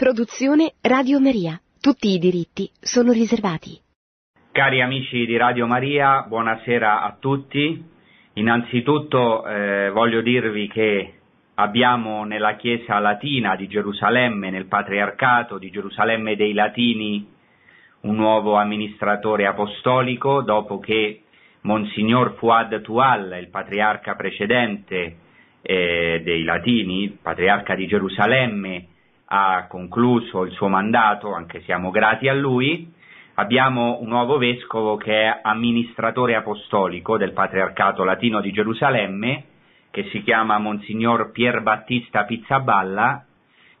Produzione Radio Maria. Tutti i diritti sono riservati. Cari amici di Radio Maria, buonasera a tutti. Innanzitutto eh, voglio dirvi che abbiamo nella Chiesa Latina di Gerusalemme, nel Patriarcato di Gerusalemme dei Latini, un nuovo amministratore apostolico dopo che Monsignor Fuad Tual, il patriarca precedente eh, dei Latini, patriarca di Gerusalemme, ha concluso il suo mandato, anche siamo grati a lui, abbiamo un nuovo vescovo che è amministratore apostolico del Patriarcato Latino di Gerusalemme, che si chiama Monsignor Pier Battista Pizzaballa,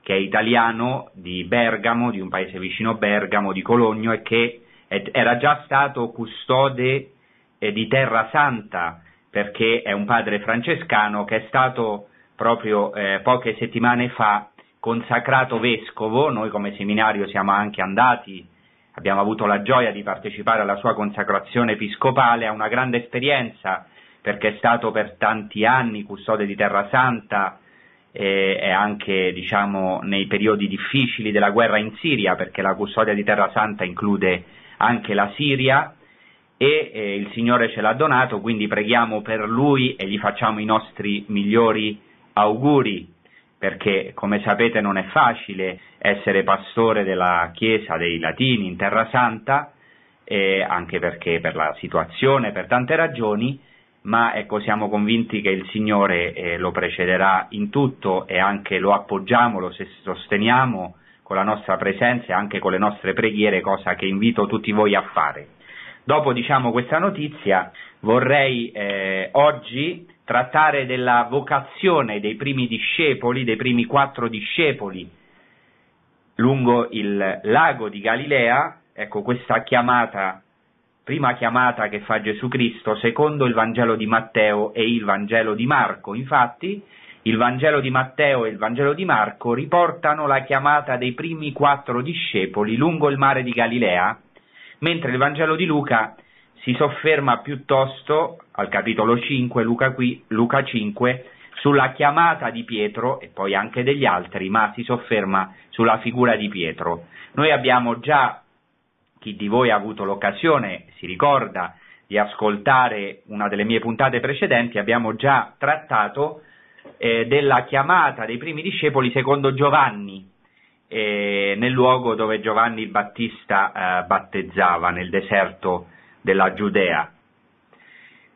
che è italiano di Bergamo, di un paese vicino Bergamo, di Cologno, e che era già stato custode eh, di Terra Santa, perché è un padre francescano che è stato proprio eh, poche settimane fa consacrato vescovo, noi come seminario siamo anche andati, abbiamo avuto la gioia di partecipare alla sua consacrazione episcopale, ha una grande esperienza perché è stato per tanti anni custode di Terra Santa e, e anche diciamo, nei periodi difficili della guerra in Siria, perché la custodia di Terra Santa include anche la Siria e eh, il Signore ce l'ha donato, quindi preghiamo per lui e gli facciamo i nostri migliori auguri perché come sapete non è facile essere pastore della Chiesa dei Latini in Terra Santa, anche perché per la situazione, per tante ragioni, ma ecco siamo convinti che il Signore eh, lo precederà in tutto e anche lo appoggiamo, lo sosteniamo con la nostra presenza e anche con le nostre preghiere, cosa che invito tutti voi a fare. Dopo diciamo questa notizia vorrei eh, oggi trattare della vocazione dei primi discepoli, dei primi quattro discepoli lungo il lago di Galilea, ecco questa chiamata, prima chiamata che fa Gesù Cristo secondo il Vangelo di Matteo e il Vangelo di Marco. Infatti il Vangelo di Matteo e il Vangelo di Marco riportano la chiamata dei primi quattro discepoli lungo il mare di Galilea, mentre il Vangelo di Luca si sofferma piuttosto al capitolo 5, Luca, qui, Luca 5, sulla chiamata di Pietro e poi anche degli altri, ma si sofferma sulla figura di Pietro. Noi abbiamo già, chi di voi ha avuto l'occasione, si ricorda di ascoltare una delle mie puntate precedenti, abbiamo già trattato eh, della chiamata dei primi discepoli secondo Giovanni, eh, nel luogo dove Giovanni il Battista eh, battezzava, nel deserto della Giudea.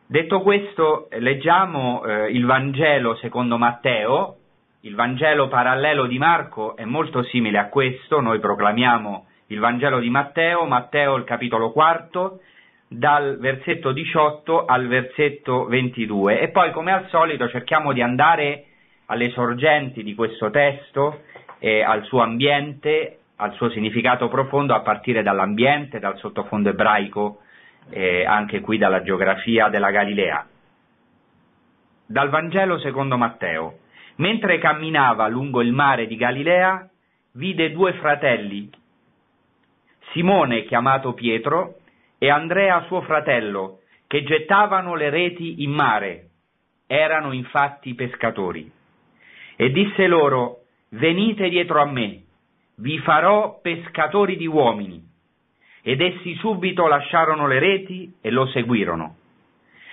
Detto questo, leggiamo eh, il Vangelo secondo Matteo, il Vangelo parallelo di Marco è molto simile a questo, noi proclamiamo il Vangelo di Matteo, Matteo il capitolo quarto, dal versetto 18 al versetto 22 e poi come al solito cerchiamo di andare alle sorgenti di questo testo, e al suo ambiente, al suo significato profondo a partire dall'ambiente, dal sottofondo ebraico eh, anche qui dalla geografia della Galilea. Dal Vangelo secondo Matteo. Mentre camminava lungo il mare di Galilea, vide due fratelli, Simone chiamato Pietro e Andrea suo fratello, che gettavano le reti in mare. Erano infatti pescatori. E disse loro, venite dietro a me, vi farò pescatori di uomini ed essi subito lasciarono le reti e lo seguirono.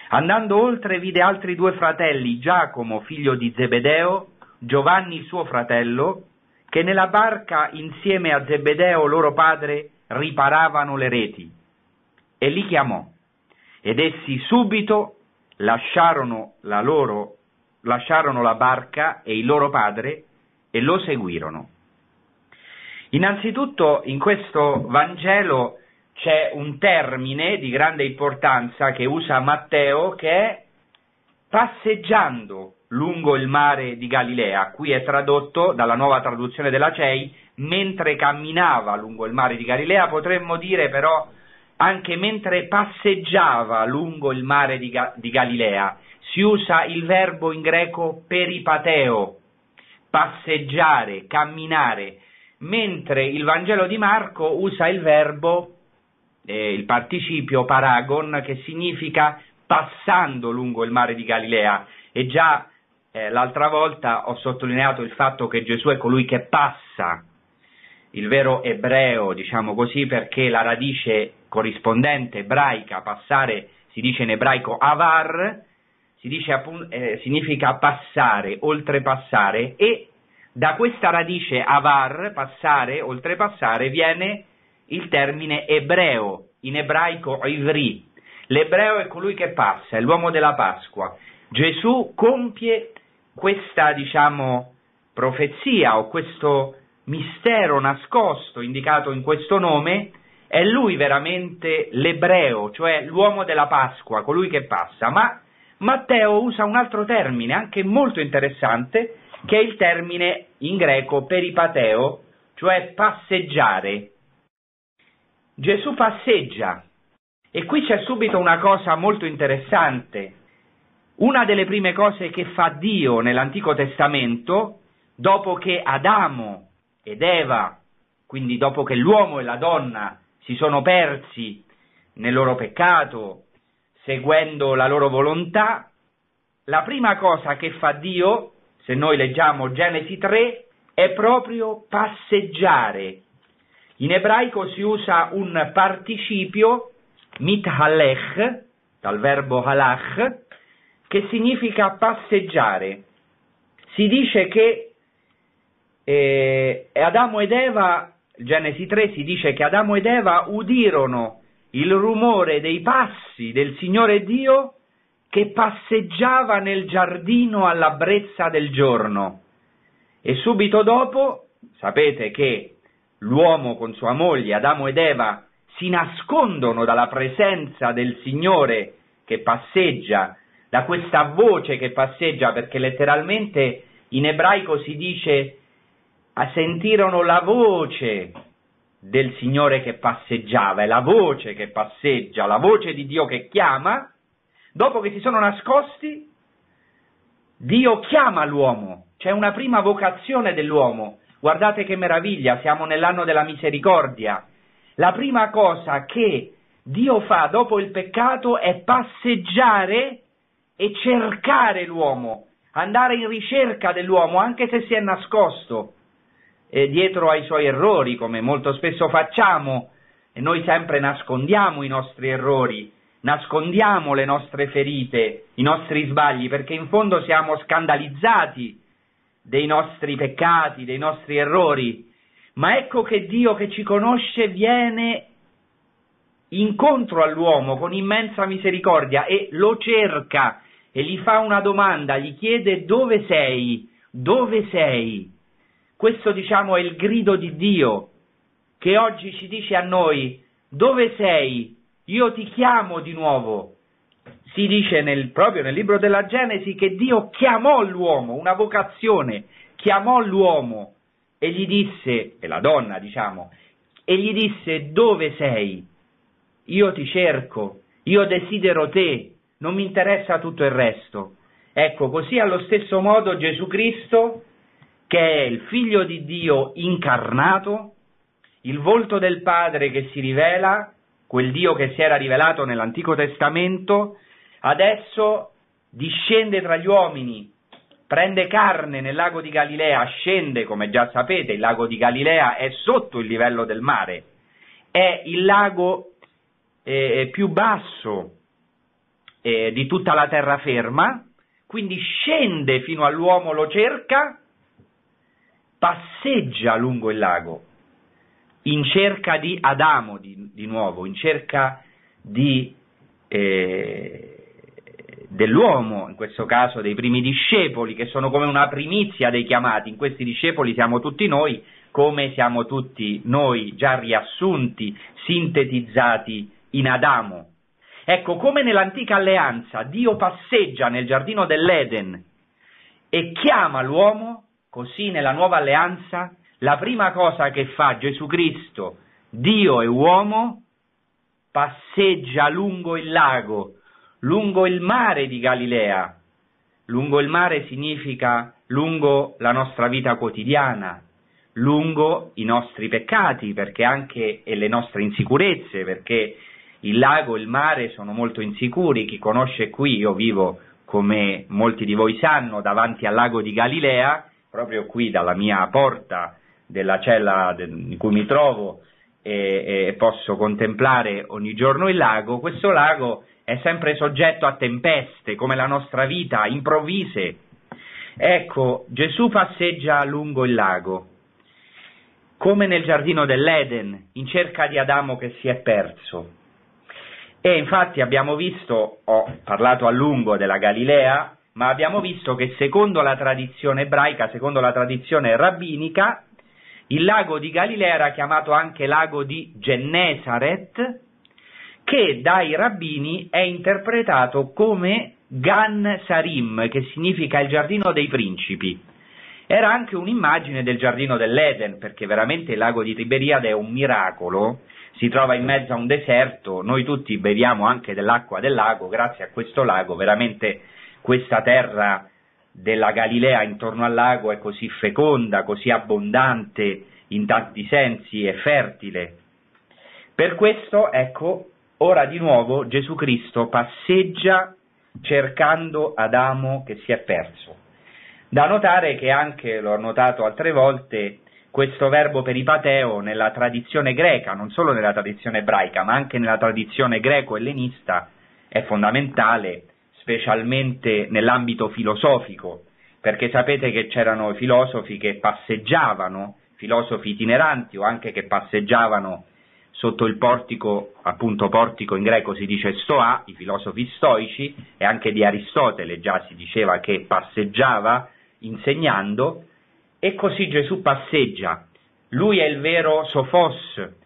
Andando oltre vide altri due fratelli, Giacomo, figlio di Zebedeo, Giovanni suo fratello, che nella barca insieme a Zebedeo loro padre riparavano le reti. E li chiamò, ed essi subito lasciarono la loro lasciarono la barca e il loro padre e lo seguirono. Innanzitutto in questo Vangelo c'è un termine di grande importanza che usa Matteo che è passeggiando lungo il mare di Galilea. Qui è tradotto dalla nuova traduzione della CEI, mentre camminava lungo il mare di Galilea, potremmo dire però anche mentre passeggiava lungo il mare di, Ga- di Galilea. Si usa il verbo in greco peripateo, passeggiare, camminare, mentre il Vangelo di Marco usa il verbo eh, il participio paragon che significa passando lungo il mare di Galilea. E già eh, l'altra volta ho sottolineato il fatto che Gesù è colui che passa il vero ebreo, diciamo così, perché la radice corrispondente ebraica, passare, si dice in ebraico avar, si dice appunto, eh, significa passare, oltrepassare, e da questa radice avar, passare, oltrepassare, viene il termine ebreo, in ebraico ivri. L'ebreo è colui che passa, è l'uomo della Pasqua. Gesù compie questa, diciamo, profezia o questo mistero nascosto indicato in questo nome, è lui veramente l'ebreo, cioè l'uomo della Pasqua, colui che passa. Ma Matteo usa un altro termine, anche molto interessante, che è il termine in greco peripateo, cioè passeggiare. Gesù passeggia e qui c'è subito una cosa molto interessante. Una delle prime cose che fa Dio nell'Antico Testamento, dopo che Adamo ed Eva, quindi dopo che l'uomo e la donna si sono persi nel loro peccato, seguendo la loro volontà, la prima cosa che fa Dio, se noi leggiamo Genesi 3, è proprio passeggiare. In ebraico si usa un participio, mithalech, dal verbo halach, che significa passeggiare. Si dice che e Adamo ed Eva, Genesi 3 si dice che Adamo ed Eva udirono il rumore dei passi del Signore Dio che passeggiava nel giardino alla brezza del giorno. E subito dopo, sapete che l'uomo con sua moglie, Adamo ed Eva, si nascondono dalla presenza del Signore che passeggia, da questa voce che passeggia, perché letteralmente in ebraico si dice sentirono la voce del Signore che passeggiava, è la voce che passeggia, la voce di Dio che chiama, dopo che si sono nascosti, Dio chiama l'uomo, c'è una prima vocazione dell'uomo, guardate che meraviglia, siamo nell'anno della misericordia, la prima cosa che Dio fa dopo il peccato è passeggiare e cercare l'uomo, andare in ricerca dell'uomo anche se si è nascosto eh, dietro ai suoi errori, come molto spesso facciamo, e noi sempre nascondiamo i nostri errori, nascondiamo le nostre ferite, i nostri sbagli, perché in fondo siamo scandalizzati dei nostri peccati, dei nostri errori. Ma ecco che Dio che ci conosce viene incontro all'uomo con immensa misericordia e lo cerca e gli fa una domanda, gli chiede dove sei, dove sei? Questo diciamo è il grido di Dio che oggi ci dice a noi dove sei? Io ti chiamo di nuovo. Si dice nel, proprio nel libro della Genesi che Dio chiamò l'uomo, una vocazione, chiamò l'uomo e gli disse, e la donna diciamo, e gli disse dove sei? Io ti cerco, io desidero te, non mi interessa tutto il resto. Ecco, così allo stesso modo Gesù Cristo che è il figlio di Dio incarnato, il volto del Padre che si rivela, quel Dio che si era rivelato nell'Antico Testamento, adesso discende tra gli uomini, prende carne nel lago di Galilea, scende, come già sapete, il lago di Galilea è sotto il livello del mare, è il lago eh, più basso eh, di tutta la terraferma, quindi scende fino all'uomo, lo cerca, passeggia lungo il lago in cerca di Adamo di, di nuovo, in cerca di, eh, dell'uomo, in questo caso dei primi discepoli, che sono come una primizia dei chiamati, in questi discepoli siamo tutti noi, come siamo tutti noi già riassunti, sintetizzati in Adamo. Ecco, come nell'antica alleanza Dio passeggia nel giardino dell'Eden e chiama l'uomo, Così nella nuova alleanza la prima cosa che fa Gesù Cristo, Dio e uomo, passeggia lungo il lago, lungo il mare di Galilea. Lungo il mare significa lungo la nostra vita quotidiana, lungo i nostri peccati anche e le nostre insicurezze, perché il lago e il mare sono molto insicuri. Chi conosce qui, io vivo come molti di voi sanno, davanti al lago di Galilea, proprio qui dalla mia porta della cella in cui mi trovo e, e posso contemplare ogni giorno il lago, questo lago è sempre soggetto a tempeste, come la nostra vita, improvvise. Ecco, Gesù passeggia lungo il lago, come nel giardino dell'Eden, in cerca di Adamo che si è perso. E infatti abbiamo visto, ho parlato a lungo della Galilea, ma abbiamo visto che secondo la tradizione ebraica, secondo la tradizione rabbinica, il lago di Galilea era chiamato anche lago di Gennesaret, che dai rabbini è interpretato come Gan Sarim, che significa il giardino dei principi. Era anche un'immagine del giardino dell'Eden, perché veramente il lago di Tiberiade è un miracolo, si trova in mezzo a un deserto, noi tutti beviamo anche dell'acqua del lago, grazie a questo lago veramente questa terra della Galilea intorno al lago è così feconda, così abbondante in tanti sensi e fertile. Per questo, ecco, ora di nuovo Gesù Cristo passeggia cercando Adamo che si è perso. Da notare che anche, l'ho notato altre volte, questo verbo peripateo nella tradizione greca, non solo nella tradizione ebraica, ma anche nella tradizione greco-ellenista, è fondamentale specialmente nell'ambito filosofico, perché sapete che c'erano filosofi che passeggiavano, filosofi itineranti o anche che passeggiavano sotto il portico, appunto portico in greco si dice stoa, i filosofi stoici, e anche di Aristotele già si diceva che passeggiava insegnando, e così Gesù passeggia. Lui è il vero sofos,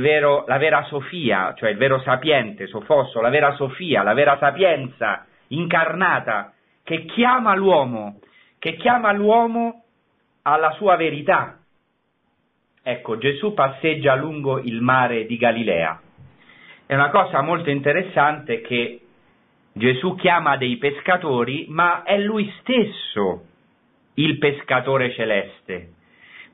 vero, la vera Sofia, cioè il vero sapiente, Sofosso, la vera Sofia, la vera sapienza incarnata che chiama l'uomo, che chiama l'uomo alla sua verità. Ecco, Gesù passeggia lungo il mare di Galilea. È una cosa molto interessante che Gesù chiama dei pescatori, ma è lui stesso il pescatore celeste,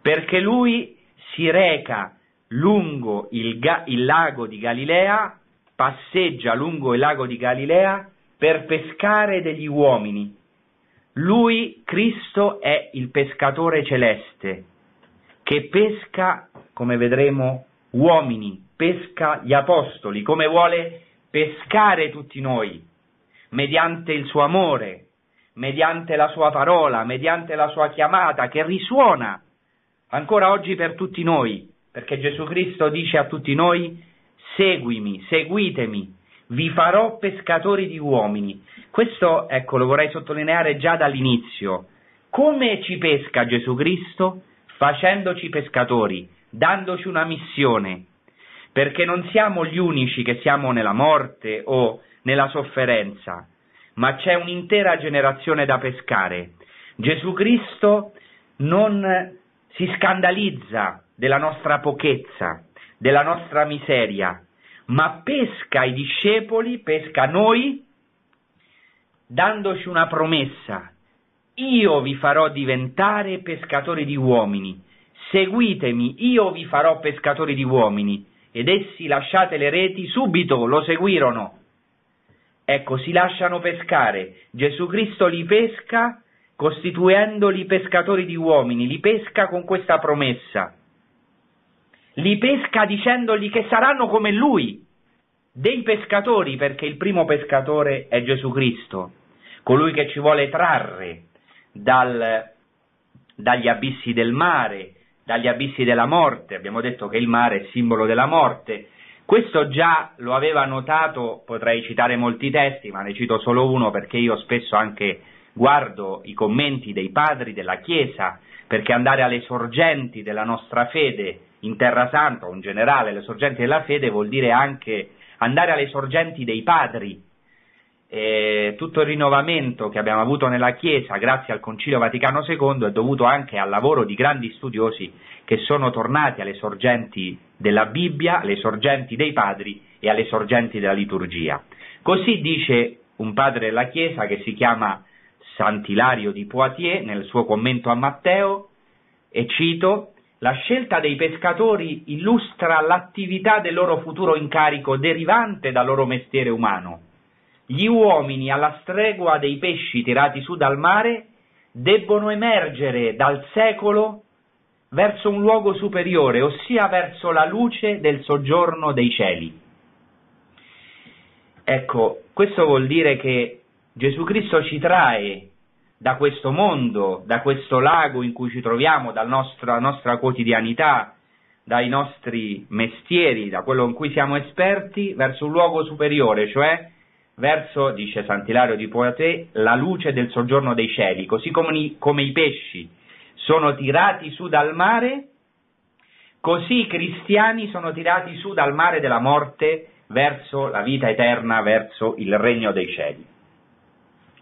perché lui si reca lungo il, ga- il lago di Galilea, passeggia lungo il lago di Galilea per pescare degli uomini. Lui, Cristo, è il pescatore celeste che pesca, come vedremo, uomini, pesca gli apostoli, come vuole pescare tutti noi, mediante il suo amore, mediante la sua parola, mediante la sua chiamata che risuona ancora oggi per tutti noi perché Gesù Cristo dice a tutti noi seguimi, seguitemi, vi farò pescatori di uomini. Questo, ecco, lo vorrei sottolineare già dall'inizio. Come ci pesca Gesù Cristo? Facendoci pescatori, dandoci una missione, perché non siamo gli unici che siamo nella morte o nella sofferenza, ma c'è un'intera generazione da pescare. Gesù Cristo non si scandalizza della nostra pochezza, della nostra miseria, ma pesca i discepoli, pesca noi, dandoci una promessa. Io vi farò diventare pescatori di uomini, seguitemi, io vi farò pescatori di uomini. Ed essi, lasciate le reti, subito lo seguirono. Ecco, si lasciano pescare. Gesù Cristo li pesca costituendoli pescatori di uomini, li pesca con questa promessa li pesca dicendogli che saranno come lui, dei pescatori, perché il primo pescatore è Gesù Cristo, colui che ci vuole trarre dal, dagli abissi del mare, dagli abissi della morte. Abbiamo detto che il mare è simbolo della morte. Questo già lo aveva notato, potrei citare molti testi, ma ne cito solo uno perché io spesso anche guardo i commenti dei padri della Chiesa, perché andare alle sorgenti della nostra fede in Terra Santa in generale le sorgenti della fede vuol dire anche andare alle sorgenti dei padri. E tutto il rinnovamento che abbiamo avuto nella Chiesa grazie al Concilio Vaticano II è dovuto anche al lavoro di grandi studiosi che sono tornati alle sorgenti della Bibbia, alle sorgenti dei padri e alle sorgenti della liturgia. Così dice un padre della Chiesa che si chiama Sant'Ilario di Poitiers nel suo commento a Matteo, e cito, la scelta dei pescatori illustra l'attività del loro futuro incarico derivante dal loro mestiere umano. Gli uomini, alla stregua dei pesci tirati su dal mare, debbono emergere dal secolo verso un luogo superiore, ossia verso la luce del soggiorno dei cieli. Ecco, questo vuol dire che Gesù Cristo ci trae da questo mondo, da questo lago in cui ci troviamo, dalla nostra, quotidianità, dai nostri mestieri, da quello in cui siamo esperti, verso un luogo superiore, cioè verso, dice Sant'Ilario di Poitiers, la luce del soggiorno dei cieli, così come, come i pesci sono tirati su dal mare, così i cristiani sono tirati su dal mare della morte verso la vita eterna, verso il regno dei cieli.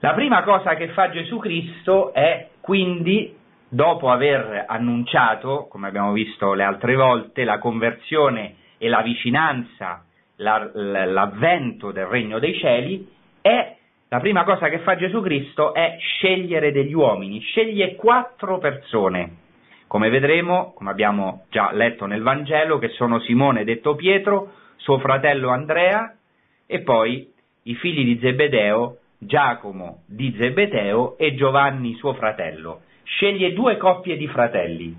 La prima cosa che fa Gesù Cristo è quindi, dopo aver annunciato, come abbiamo visto le altre volte, la conversione e la vicinanza, la, l'avvento del regno dei cieli, è la prima cosa che fa Gesù Cristo è scegliere degli uomini, sceglie quattro persone, come vedremo, come abbiamo già letto nel Vangelo, che sono Simone detto Pietro, suo fratello Andrea e poi i figli di Zebedeo, Giacomo di Zebedeo e Giovanni suo fratello. Sceglie due coppie di fratelli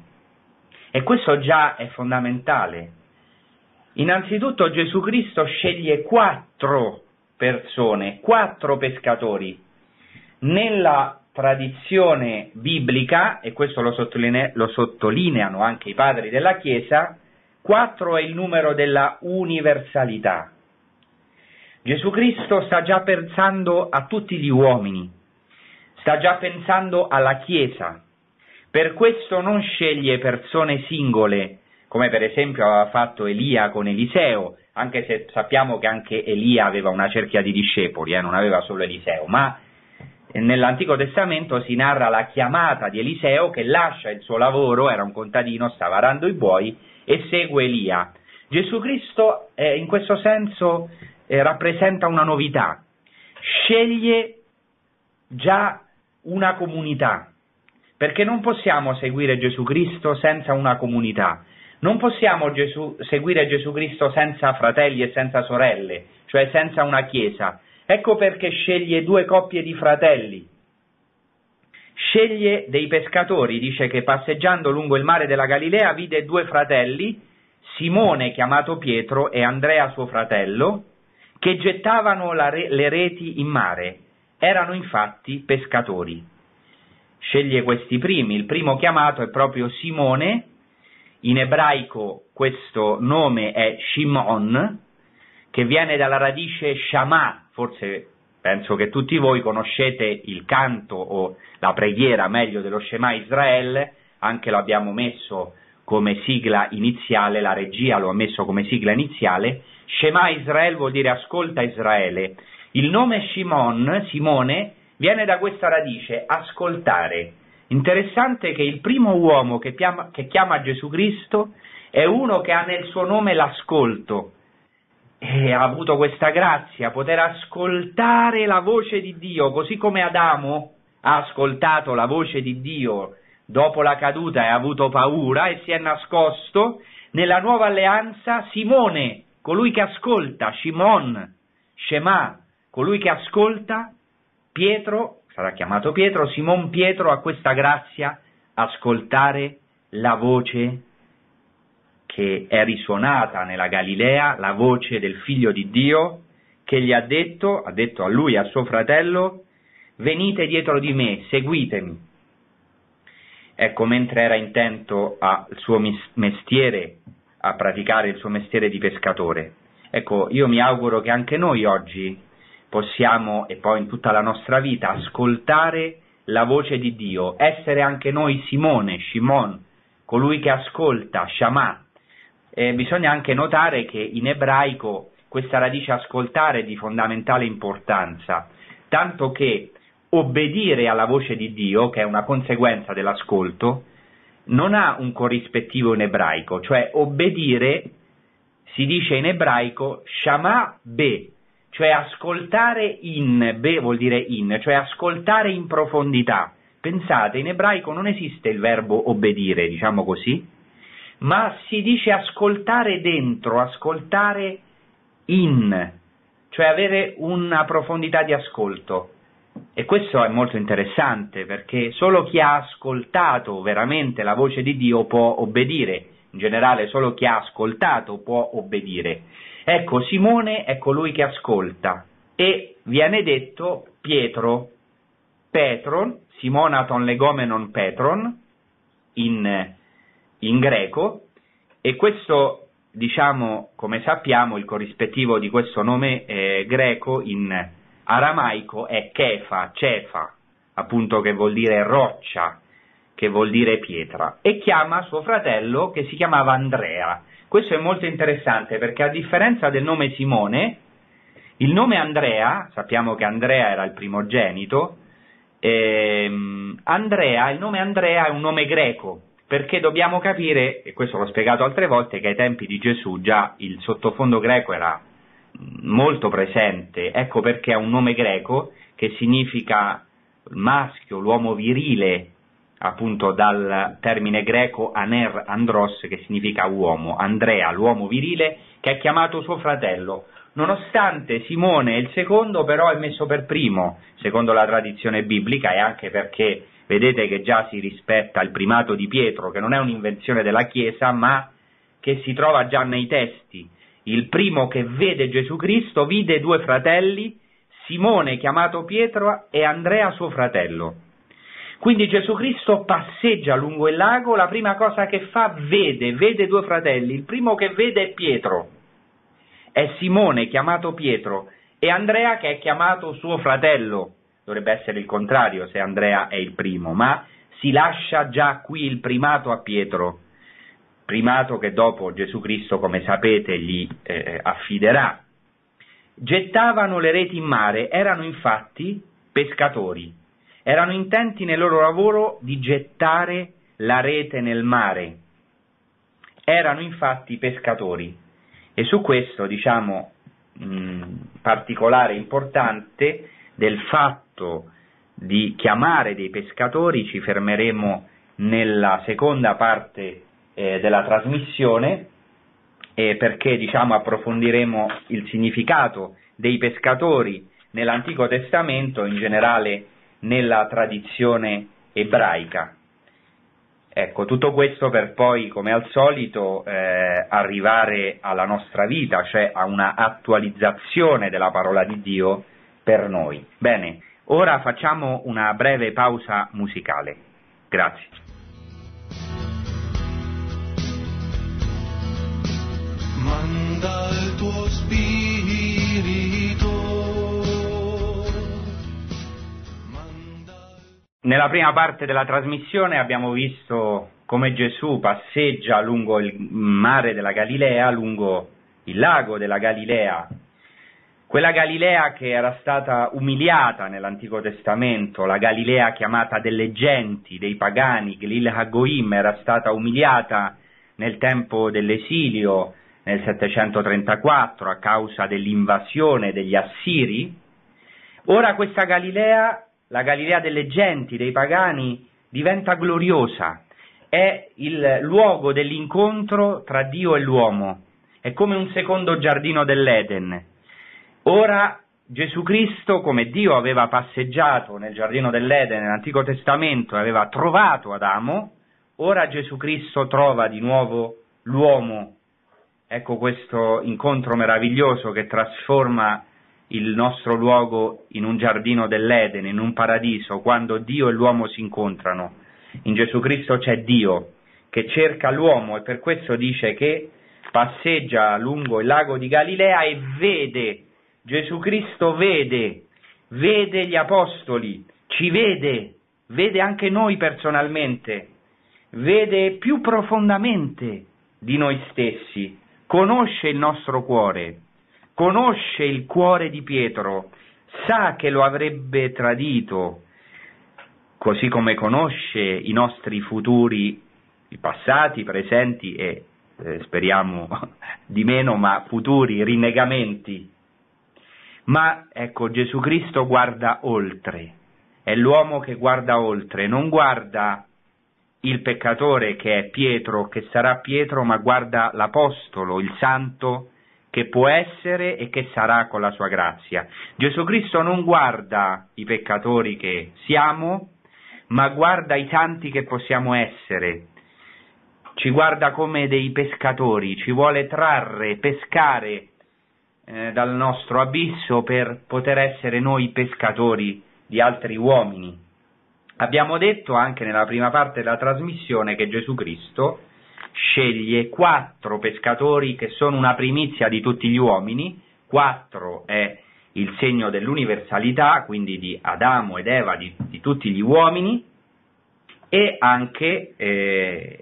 e questo già è fondamentale. Innanzitutto Gesù Cristo sceglie quattro persone, quattro pescatori. Nella tradizione biblica, e questo lo, sottoline- lo sottolineano anche i padri della Chiesa, quattro è il numero della universalità. Gesù Cristo sta già pensando a tutti gli uomini, sta già pensando alla Chiesa, per questo non sceglie persone singole, come per esempio aveva fatto Elia con Eliseo, anche se sappiamo che anche Elia aveva una cerchia di discepoli, eh, non aveva solo Eliseo, ma nell'Antico Testamento si narra la chiamata di Eliseo che lascia il suo lavoro, era un contadino, stava arando i buoi e segue Elia. Gesù Cristo eh, in questo senso eh, rappresenta una novità, sceglie già una comunità, perché non possiamo seguire Gesù Cristo senza una comunità, non possiamo Gesù, seguire Gesù Cristo senza fratelli e senza sorelle, cioè senza una chiesa. Ecco perché sceglie due coppie di fratelli. Sceglie dei pescatori, dice che passeggiando lungo il mare della Galilea vide due fratelli, Simone chiamato Pietro e Andrea suo fratello, che gettavano re- le reti in mare. Erano infatti pescatori. Sceglie questi primi. Il primo chiamato è proprio Simone. In ebraico questo nome è Shimon, che viene dalla radice Shama. Forse penso che tutti voi conoscete il canto o la preghiera meglio dello Shema Israele, anche lo abbiamo messo come sigla iniziale, la regia lo ha messo come sigla iniziale, Shema Israel vuol dire ascolta Israele. Il nome Shimon, Simone, viene da questa radice, ascoltare. Interessante che il primo uomo che chiama, che chiama Gesù Cristo è uno che ha nel suo nome l'ascolto e ha avuto questa grazia, poter ascoltare la voce di Dio, così come Adamo ha ascoltato la voce di Dio dopo la caduta e ha avuto paura e si è nascosto, nella nuova alleanza Simone colui che ascolta, Shimon, Shema, colui che ascolta, Pietro, sarà chiamato Pietro, Simon Pietro ha questa grazia, ascoltare la voce che è risuonata nella Galilea, la voce del figlio di Dio, che gli ha detto, ha detto a lui e a suo fratello, venite dietro di me, seguitemi. Ecco, mentre era intento al suo mestiere a praticare il suo mestiere di pescatore. Ecco, io mi auguro che anche noi oggi possiamo, e poi in tutta la nostra vita, ascoltare la voce di Dio, essere anche noi Simone, Shimon, colui che ascolta, Shama. Eh, bisogna anche notare che in ebraico questa radice ascoltare è di fondamentale importanza, tanto che obbedire alla voce di Dio, che è una conseguenza dell'ascolto, non ha un corrispettivo in ebraico, cioè obbedire si dice in ebraico shama be, cioè ascoltare in, be vuol dire in, cioè ascoltare in profondità. Pensate, in ebraico non esiste il verbo obbedire, diciamo così, ma si dice ascoltare dentro, ascoltare in, cioè avere una profondità di ascolto. E questo è molto interessante perché solo chi ha ascoltato veramente la voce di Dio può obbedire, in generale solo chi ha ascoltato può obbedire. Ecco, Simone è colui che ascolta. E viene detto Pietro, Petron, Simonaton legomenon Petron, in, in greco, e questo, diciamo, come sappiamo, il corrispettivo di questo nome eh, greco in aramaico è Kefa, Cefa, appunto che vuol dire roccia, che vuol dire pietra, e chiama suo fratello che si chiamava Andrea. Questo è molto interessante perché a differenza del nome Simone, il nome Andrea, sappiamo che Andrea era il primogenito, ehm, Andrea, il nome Andrea è un nome greco, perché dobbiamo capire, e questo l'ho spiegato altre volte, che ai tempi di Gesù già il sottofondo greco era molto presente, ecco perché è un nome greco che significa maschio, l'uomo virile, appunto dal termine greco aner andros che significa uomo, Andrea, l'uomo virile, che ha chiamato suo fratello. Nonostante Simone il secondo, però è messo per primo, secondo la tradizione biblica, e anche perché vedete che già si rispetta il primato di Pietro, che non è un'invenzione della Chiesa, ma che si trova già nei testi il primo che vede Gesù Cristo vide due fratelli, Simone chiamato Pietro e Andrea suo fratello. Quindi Gesù Cristo passeggia lungo il lago, la prima cosa che fa vede, vede due fratelli, il primo che vede è Pietro, è Simone chiamato Pietro e Andrea che è chiamato suo fratello, dovrebbe essere il contrario se Andrea è il primo, ma si lascia già qui il primato a Pietro primato che dopo Gesù Cristo, come sapete, gli eh, affiderà. Gettavano le reti in mare, erano infatti pescatori, erano intenti nel loro lavoro di gettare la rete nel mare, erano infatti pescatori. E su questo, diciamo, mh, particolare importante del fatto di chiamare dei pescatori ci fermeremo nella seconda parte eh, della trasmissione eh, perché diciamo, approfondiremo il significato dei pescatori nell'Antico Testamento, in generale nella tradizione ebraica. Ecco, tutto questo per poi, come al solito, eh, arrivare alla nostra vita, cioè a una attualizzazione della parola di Dio per noi. Bene, ora facciamo una breve pausa musicale. Grazie. Manda il tuo spirito. Nella prima parte della trasmissione abbiamo visto come Gesù passeggia lungo il mare della Galilea, lungo il lago della Galilea, quella Galilea che era stata umiliata nell'Antico Testamento, la Galilea chiamata delle genti, dei pagani, Glil Hagoim, era stata umiliata nel tempo dell'esilio, nel 734 a causa dell'invasione degli Assiri, ora questa Galilea, la Galilea delle genti, dei pagani, diventa gloriosa, è il luogo dell'incontro tra Dio e l'uomo, è come un secondo giardino dell'Eden. Ora Gesù Cristo, come Dio aveva passeggiato nel giardino dell'Eden nell'Antico Testamento e aveva trovato Adamo, ora Gesù Cristo trova di nuovo l'uomo Ecco questo incontro meraviglioso che trasforma il nostro luogo in un giardino dell'Eden, in un paradiso, quando Dio e l'uomo si incontrano. In Gesù Cristo c'è Dio che cerca l'uomo e per questo dice che passeggia lungo il lago di Galilea e vede, Gesù Cristo vede, vede gli apostoli, ci vede, vede anche noi personalmente, vede più profondamente di noi stessi conosce il nostro cuore, conosce il cuore di Pietro, sa che lo avrebbe tradito, così come conosce i nostri futuri, i passati, i presenti e eh, speriamo di meno, ma futuri rinnegamenti. Ma ecco, Gesù Cristo guarda oltre, è l'uomo che guarda oltre, non guarda il peccatore che è Pietro, che sarà Pietro, ma guarda l'Apostolo, il santo che può essere e che sarà con la sua grazia. Gesù Cristo non guarda i peccatori che siamo, ma guarda i santi che possiamo essere. Ci guarda come dei pescatori, ci vuole trarre, pescare eh, dal nostro abisso per poter essere noi pescatori di altri uomini. Abbiamo detto anche nella prima parte della trasmissione che Gesù Cristo sceglie quattro pescatori che sono una primizia di tutti gli uomini, quattro è il segno dell'universalità, quindi di Adamo ed Eva, di, di tutti gli uomini, e anche, eh,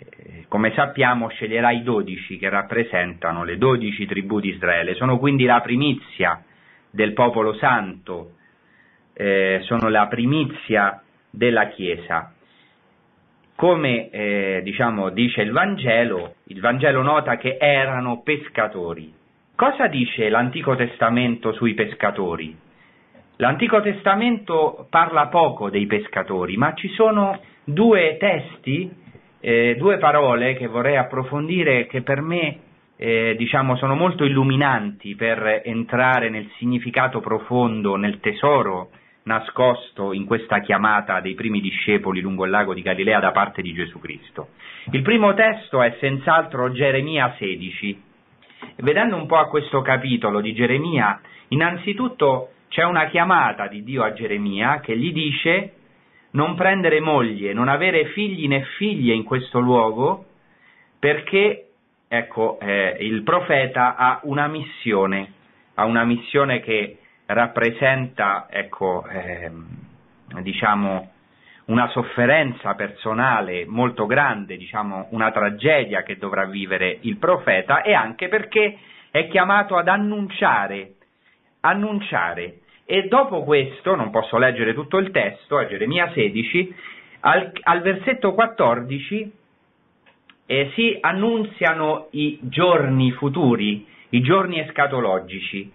come sappiamo, sceglierà i dodici che rappresentano le dodici tribù di Israele, sono quindi la primizia del popolo santo, eh, sono la primizia della Chiesa. Come eh, diciamo, dice il Vangelo, il Vangelo nota che erano pescatori. Cosa dice l'Antico Testamento sui pescatori? L'Antico Testamento parla poco dei pescatori, ma ci sono due testi, eh, due parole che vorrei approfondire che per me eh, diciamo, sono molto illuminanti per entrare nel significato profondo, nel tesoro nascosto in questa chiamata dei primi discepoli lungo il lago di Galilea da parte di Gesù Cristo. Il primo testo è senz'altro Geremia 16. Vedendo un po' a questo capitolo di Geremia, innanzitutto c'è una chiamata di Dio a Geremia che gli dice non prendere moglie, non avere figli né figlie in questo luogo, perché ecco, eh, il profeta ha una missione, ha una missione che rappresenta, ecco, ehm, diciamo, una sofferenza personale molto grande, diciamo, una tragedia che dovrà vivere il profeta e anche perché è chiamato ad annunciare, annunciare. E dopo questo, non posso leggere tutto il testo, a Geremia 16, al, al versetto 14 eh, si annunziano i giorni futuri, i giorni escatologici.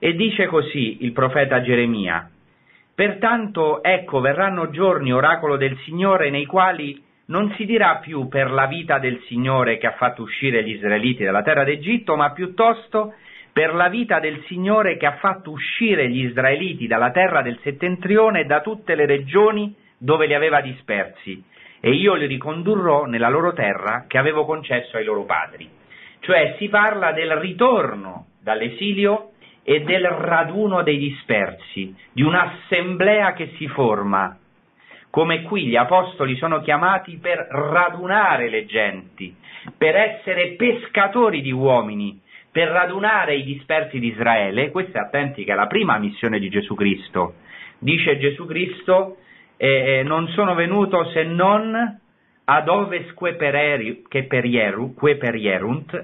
E dice così il profeta Geremia, Pertanto ecco verranno giorni, oracolo del Signore, nei quali non si dirà più per la vita del Signore che ha fatto uscire gli israeliti dalla terra d'Egitto, ma piuttosto per la vita del Signore che ha fatto uscire gli israeliti dalla terra del settentrione e da tutte le regioni dove li aveva dispersi, e io li ricondurrò nella loro terra che avevo concesso ai loro padri. Cioè si parla del ritorno dall'esilio e del raduno dei dispersi, di un'assemblea che si forma, come qui gli apostoli sono chiamati per radunare le genti, per essere pescatori di uomini, per radunare i dispersi di Israele, questa attenti che è la prima missione di Gesù Cristo. Dice Gesù Cristo, eh, eh non sono venuto se non ad oves que perierunt,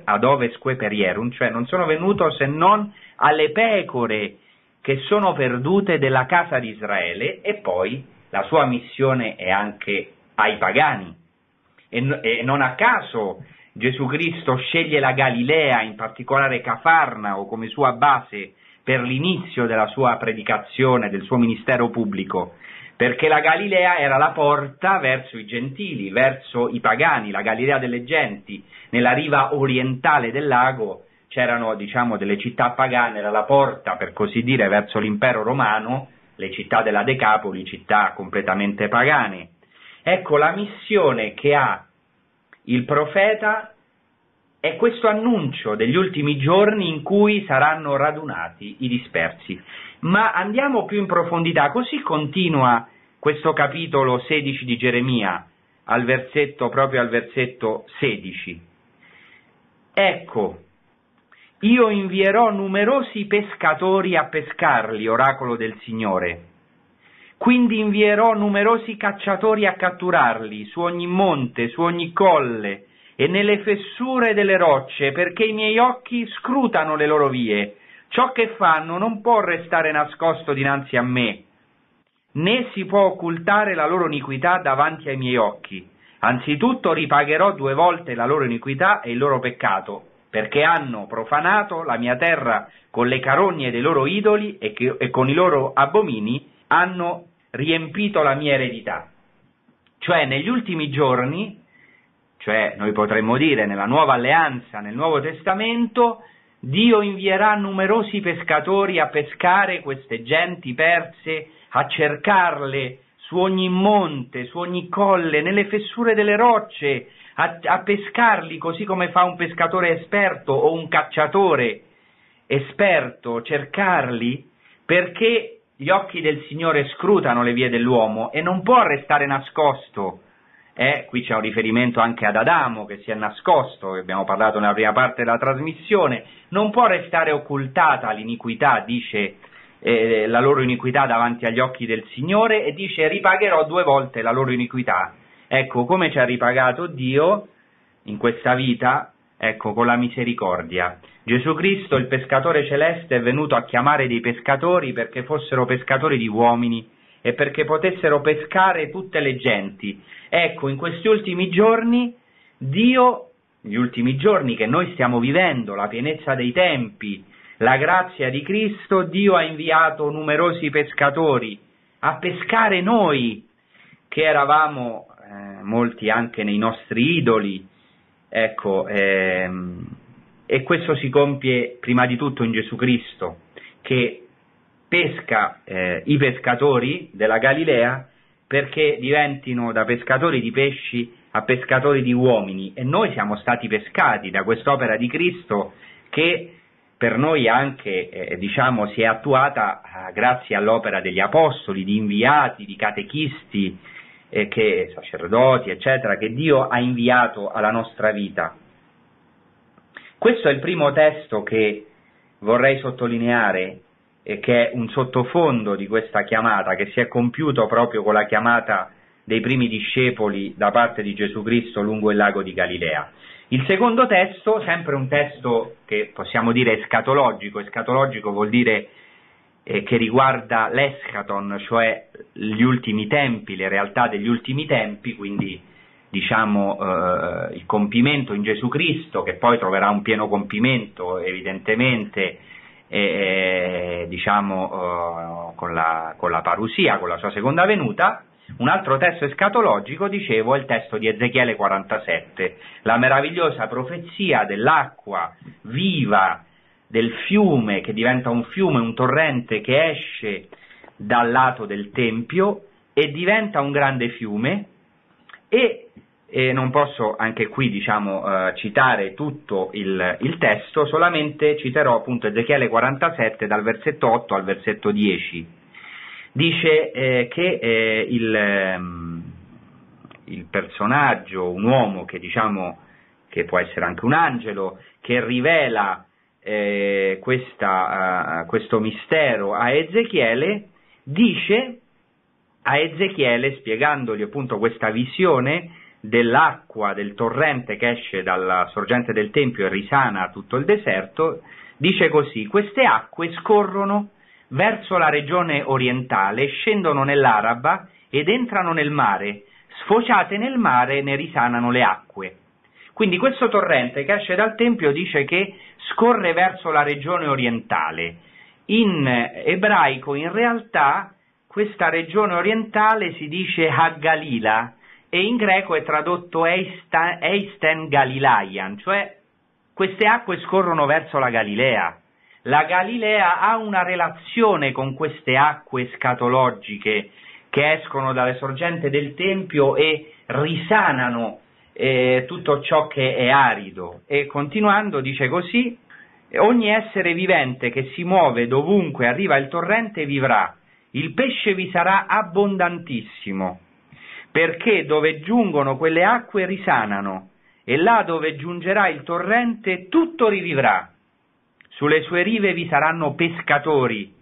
ad oves que perierunt, cioè non sono venuto se non alle pecore che sono perdute della casa di Israele e poi la sua missione è anche ai pagani. E, e non a caso Gesù Cristo sceglie la Galilea, in particolare Cafarnao, come sua base per l'inizio della sua predicazione, del suo ministero pubblico, perché la Galilea era la porta verso i gentili, verso i pagani, la Galilea delle genti, nella riva orientale del lago c'erano diciamo, delle città pagane, era la porta per così dire verso l'impero romano, le città della Decapoli, città completamente pagane. Ecco la missione che ha il profeta è questo annuncio degli ultimi giorni in cui saranno radunati i dispersi. Ma andiamo più in profondità, così continua questo capitolo 16 di Geremia, al versetto, proprio al versetto 16. Ecco, io invierò numerosi pescatori a pescarli, oracolo del Signore. Quindi invierò numerosi cacciatori a catturarli, su ogni monte, su ogni colle e nelle fessure delle rocce, perché i miei occhi scrutano le loro vie. Ciò che fanno non può restare nascosto dinanzi a me, né si può occultare la loro iniquità davanti ai miei occhi. Anzitutto ripagherò due volte la loro iniquità e il loro peccato, perché hanno profanato la mia terra con le carogne dei loro idoli e, che, e con i loro abomini hanno riempito la mia eredità. Cioè negli ultimi giorni, cioè noi potremmo dire nella nuova alleanza, nel Nuovo Testamento, Dio invierà numerosi pescatori a pescare queste genti perse, a cercarle su ogni monte, su ogni colle, nelle fessure delle rocce, a, a pescarli così come fa un pescatore esperto o un cacciatore esperto, cercarli perché gli occhi del Signore scrutano le vie dell'uomo e non può restare nascosto. Eh, qui c'è un riferimento anche ad Adamo che si è nascosto, abbiamo parlato nella prima parte della trasmissione, non può restare occultata l'iniquità, dice eh, la loro iniquità davanti agli occhi del Signore e dice ripagherò due volte la loro iniquità. Ecco, come ci ha ripagato Dio in questa vita, ecco, con la misericordia. Gesù Cristo, il pescatore celeste, è venuto a chiamare dei pescatori perché fossero pescatori di uomini e perché potessero pescare tutte le genti. Ecco, in questi ultimi giorni Dio, gli ultimi giorni che noi stiamo vivendo, la pienezza dei tempi, la grazia di Cristo, Dio ha inviato numerosi pescatori a pescare noi, che eravamo eh, molti anche nei nostri idoli, ecco, ehm, e questo si compie prima di tutto in Gesù Cristo, che pesca eh, i pescatori della Galilea perché diventino da pescatori di pesci a pescatori di uomini. E noi siamo stati pescati da quest'opera di Cristo che per noi anche eh, diciamo, si è attuata eh, grazie all'opera degli apostoli, di inviati, di catechisti, eh, che, sacerdoti, eccetera, che Dio ha inviato alla nostra vita. Questo è il primo testo che vorrei sottolineare, e che è un sottofondo di questa chiamata, che si è compiuto proprio con la chiamata dei primi discepoli da parte di Gesù Cristo lungo il lago di Galilea. Il secondo testo, sempre un testo che possiamo dire escatologico, escatologico vuol dire eh, che riguarda l'eschaton, cioè gli ultimi tempi, le realtà degli ultimi tempi, quindi diciamo eh, il compimento in Gesù Cristo, che poi troverà un pieno compimento evidentemente eh, diciamo, con, la, con la parusia, con la sua seconda venuta, un altro testo escatologico, dicevo, è il testo di Ezechiele 47, la meravigliosa profezia dell'acqua viva del fiume che diventa un fiume, un torrente che esce dal lato del Tempio e diventa un grande fiume. E, e non posso anche qui diciamo, uh, citare tutto il, il, testo, solamente citerò appunto Ezechiele 47 dal versetto 8 al versetto 10 dice eh, che eh, il, um, il, personaggio, un uomo che diciamo che può essere anche un angelo, che rivela eh, questa, uh, questo mistero a Ezechiele, dice a Ezechiele, spiegandogli appunto questa visione dell'acqua, del torrente che esce dalla sorgente del Tempio e risana tutto il deserto, dice così, queste acque scorrono verso la regione orientale, scendono nell'Araba ed entrano nel mare, sfociate nel mare ne risanano le acque. Quindi questo torrente che esce dal Tempio dice che scorre verso la regione orientale. In ebraico in realtà questa regione orientale si dice Haggalila e in greco è tradotto Eisten Galilaian, cioè queste acque scorrono verso la Galilea. La Galilea ha una relazione con queste acque scatologiche che escono dalle sorgenti del Tempio e risanano eh, tutto ciò che è arido. E continuando dice così, ogni essere vivente che si muove dovunque arriva il torrente vivrà, il pesce vi sarà abbondantissimo, perché dove giungono quelle acque risanano, e là dove giungerà il torrente tutto rivivrà sulle sue rive vi saranno pescatori,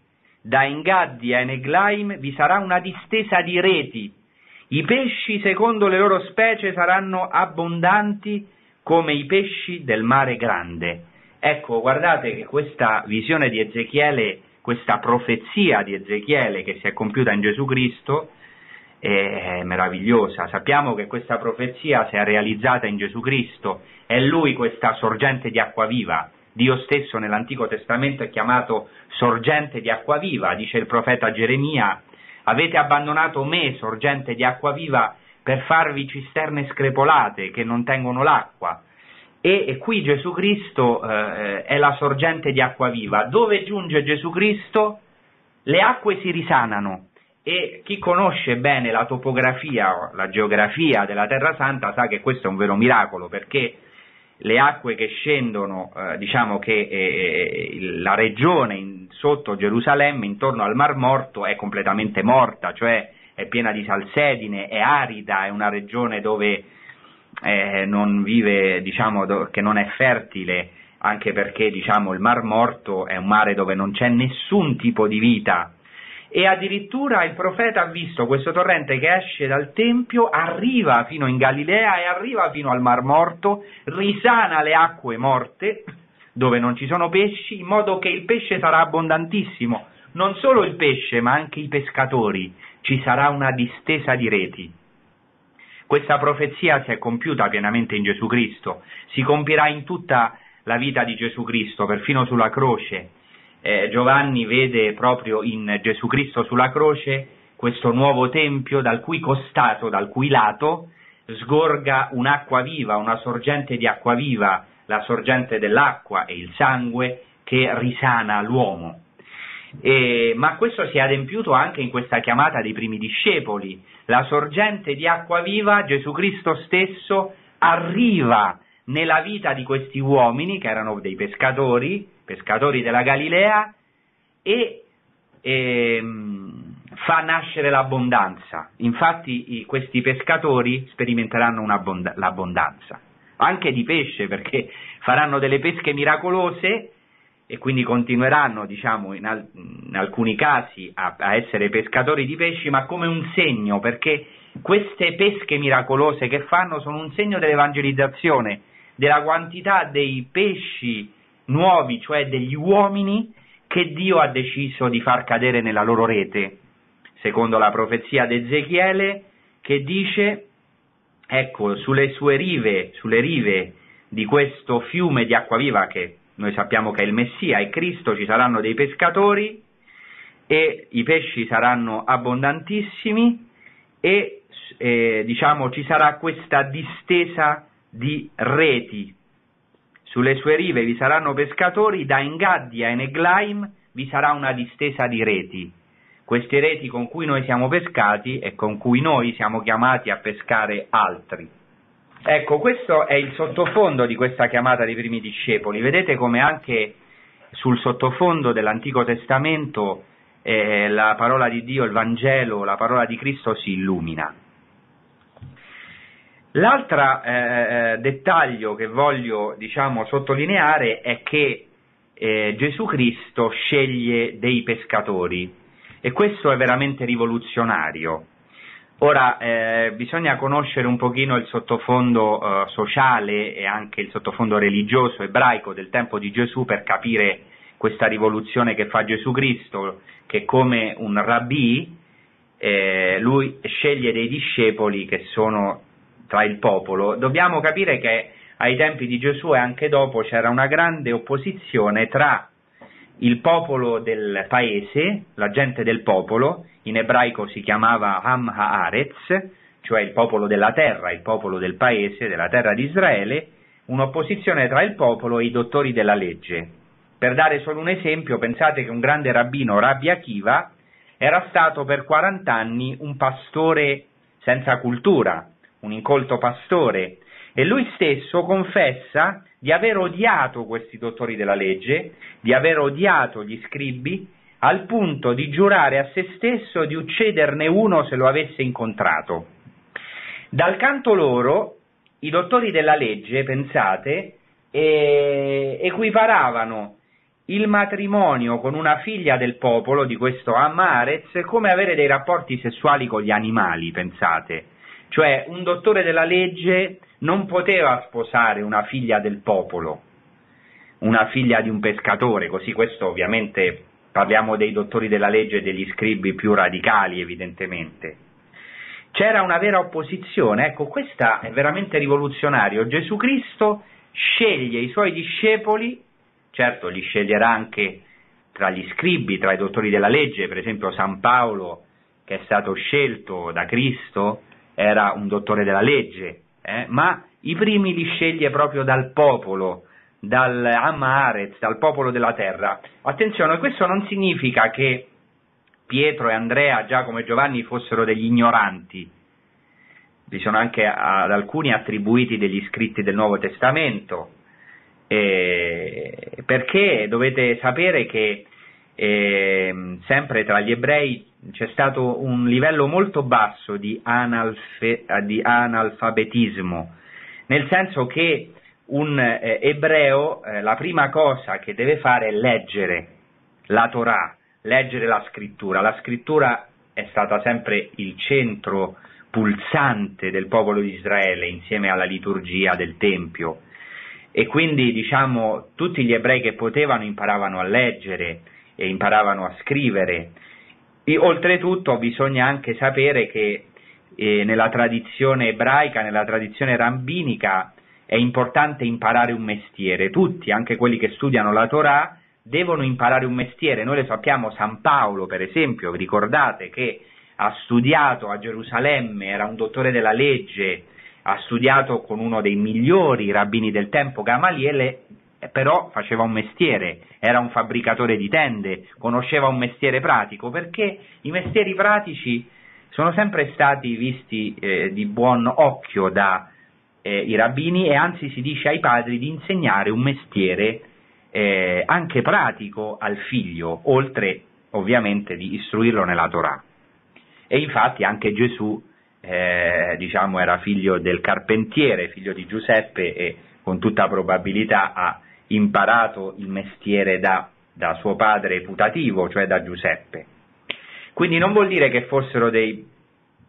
da Engaddi a Eneglaim vi sarà una distesa di reti, i pesci secondo le loro specie saranno abbondanti come i pesci del mare grande. Ecco, guardate che questa visione di Ezechiele, questa profezia di Ezechiele che si è compiuta in Gesù Cristo, è meravigliosa. Sappiamo che questa profezia si è realizzata in Gesù Cristo, è Lui questa sorgente di acqua viva, Dio stesso nell'Antico Testamento è chiamato sorgente di acqua viva, dice il profeta Geremia, avete abbandonato me, sorgente di acqua viva, per farvi cisterne screpolate che non tengono l'acqua. e, e qui Gesù Cristo eh, è la sorgente di acqua viva. Dove giunge Gesù Cristo? Le acque si risanano e chi conosce bene la topografia, la geografia della Terra Santa sa che questo è un vero miracolo perché le acque che scendono, eh, diciamo che eh, la regione in, sotto Gerusalemme, intorno al Mar Morto, è completamente morta, cioè è piena di salsedine, è arida, è una regione dove eh, non vive, diciamo, do, che non è fertile, anche perché diciamo, il Mar Morto è un mare dove non c'è nessun tipo di vita. E addirittura il profeta ha visto questo torrente che esce dal Tempio, arriva fino in Galilea e arriva fino al Mar Morto, risana le acque morte, dove non ci sono pesci, in modo che il pesce sarà abbondantissimo. Non solo il pesce, ma anche i pescatori. Ci sarà una distesa di reti. Questa profezia si è compiuta pienamente in Gesù Cristo, si compierà in tutta la vita di Gesù Cristo, perfino sulla croce. Eh, Giovanni vede proprio in Gesù Cristo sulla croce questo nuovo tempio dal cui costato, dal cui lato sgorga un'acqua viva, una sorgente di acqua viva, la sorgente dell'acqua e il sangue che risana l'uomo. E, ma questo si è adempiuto anche in questa chiamata dei primi discepoli. La sorgente di acqua viva, Gesù Cristo stesso, arriva nella vita di questi uomini, che erano dei pescatori, pescatori della Galilea, e, e fa nascere l'abbondanza. Infatti i, questi pescatori sperimenteranno l'abbondanza, anche di pesce, perché faranno delle pesche miracolose e quindi continueranno, diciamo, in, al- in alcuni casi a-, a essere pescatori di pesci, ma come un segno, perché queste pesche miracolose che fanno sono un segno dell'evangelizzazione, della quantità dei pesci nuovi, cioè degli uomini che Dio ha deciso di far cadere nella loro rete, secondo la profezia di Ezechiele che dice, ecco, sulle sue rive, sulle rive di questo fiume di acqua viva che noi sappiamo che è il Messia, è Cristo, ci saranno dei pescatori e i pesci saranno abbondantissimi e eh, diciamo ci sarà questa distesa di reti. Sulle sue rive vi saranno pescatori, da Engaddi a Eneglaim vi sarà una distesa di reti. Queste reti con cui noi siamo pescati e con cui noi siamo chiamati a pescare altri. Ecco, questo è il sottofondo di questa chiamata dei primi discepoli. Vedete come anche sul sottofondo dell'Antico Testamento eh, la parola di Dio, il Vangelo, la parola di Cristo si illumina. L'altro eh, eh, dettaglio che voglio diciamo, sottolineare è che eh, Gesù Cristo sceglie dei pescatori e questo è veramente rivoluzionario. Ora, eh, bisogna conoscere un pochino il sottofondo eh, sociale e anche il sottofondo religioso ebraico del tempo di Gesù per capire questa rivoluzione che fa Gesù Cristo, che come un rabbì eh, lui sceglie dei discepoli che sono tra il popolo. Dobbiamo capire che ai tempi di Gesù e anche dopo c'era una grande opposizione tra il popolo del paese, la gente del popolo, in ebraico si chiamava Ham Haaretz, cioè il popolo della terra, il popolo del paese, della terra di Israele, un'opposizione tra il popolo e i dottori della legge. Per dare solo un esempio, pensate che un grande rabbino, Rabbi Akiva, era stato per 40 anni un pastore senza cultura, un incolto pastore, e lui stesso confessa di aver odiato questi dottori della legge, di aver odiato gli scribi, al punto di giurare a se stesso di ucciderne uno se lo avesse incontrato. Dal canto loro, i dottori della legge, pensate, eh, equiparavano il matrimonio con una figlia del popolo di questo Amarez come avere dei rapporti sessuali con gli animali, pensate. Cioè un dottore della legge non poteva sposare una figlia del popolo, una figlia di un pescatore, così questo ovviamente parliamo dei dottori della legge e degli scribi più radicali evidentemente. C'era una vera opposizione, ecco, questo è veramente rivoluzionario. Gesù Cristo sceglie i suoi discepoli, certo li sceglierà anche tra gli scribi, tra i dottori della legge, per esempio San Paolo, che è stato scelto da Cristo, era un dottore della legge, eh, ma i primi li sceglie proprio dal popolo, dal Amaretz, dal popolo della terra. Attenzione, questo non significa che Pietro e Andrea, Giacomo e Giovanni fossero degli ignoranti. Vi sono anche ad alcuni attribuiti degli scritti del Nuovo Testamento, eh, perché dovete sapere che eh, sempre tra gli ebrei c'è stato un livello molto basso di, analfe, di analfabetismo, nel senso che un eh, ebreo eh, la prima cosa che deve fare è leggere la Torah, leggere la scrittura. La scrittura è stata sempre il centro pulsante del popolo di Israele insieme alla liturgia del Tempio e quindi diciamo tutti gli ebrei che potevano imparavano a leggere e imparavano a scrivere. E, oltretutto bisogna anche sapere che eh, nella tradizione ebraica, nella tradizione rabbinica, è importante imparare un mestiere. Tutti, anche quelli che studiano la Torah, devono imparare un mestiere. Noi lo sappiamo, San Paolo, per esempio, ricordate che ha studiato a Gerusalemme, era un dottore della legge, ha studiato con uno dei migliori rabbini del tempo, Gamaliele, però faceva un mestiere, era un fabbricatore di tende, conosceva un mestiere pratico, perché i mestieri pratici sono sempre stati visti eh, di buon occhio dai eh, rabbini e anzi si dice ai padri di insegnare un mestiere eh, anche pratico al figlio, oltre ovviamente di istruirlo nella Torah. E infatti anche Gesù eh, diciamo, era figlio del carpentiere, figlio di Giuseppe e con tutta probabilità ha imparato il mestiere da, da suo padre putativo, cioè da Giuseppe. Quindi non vuol dire che fossero dei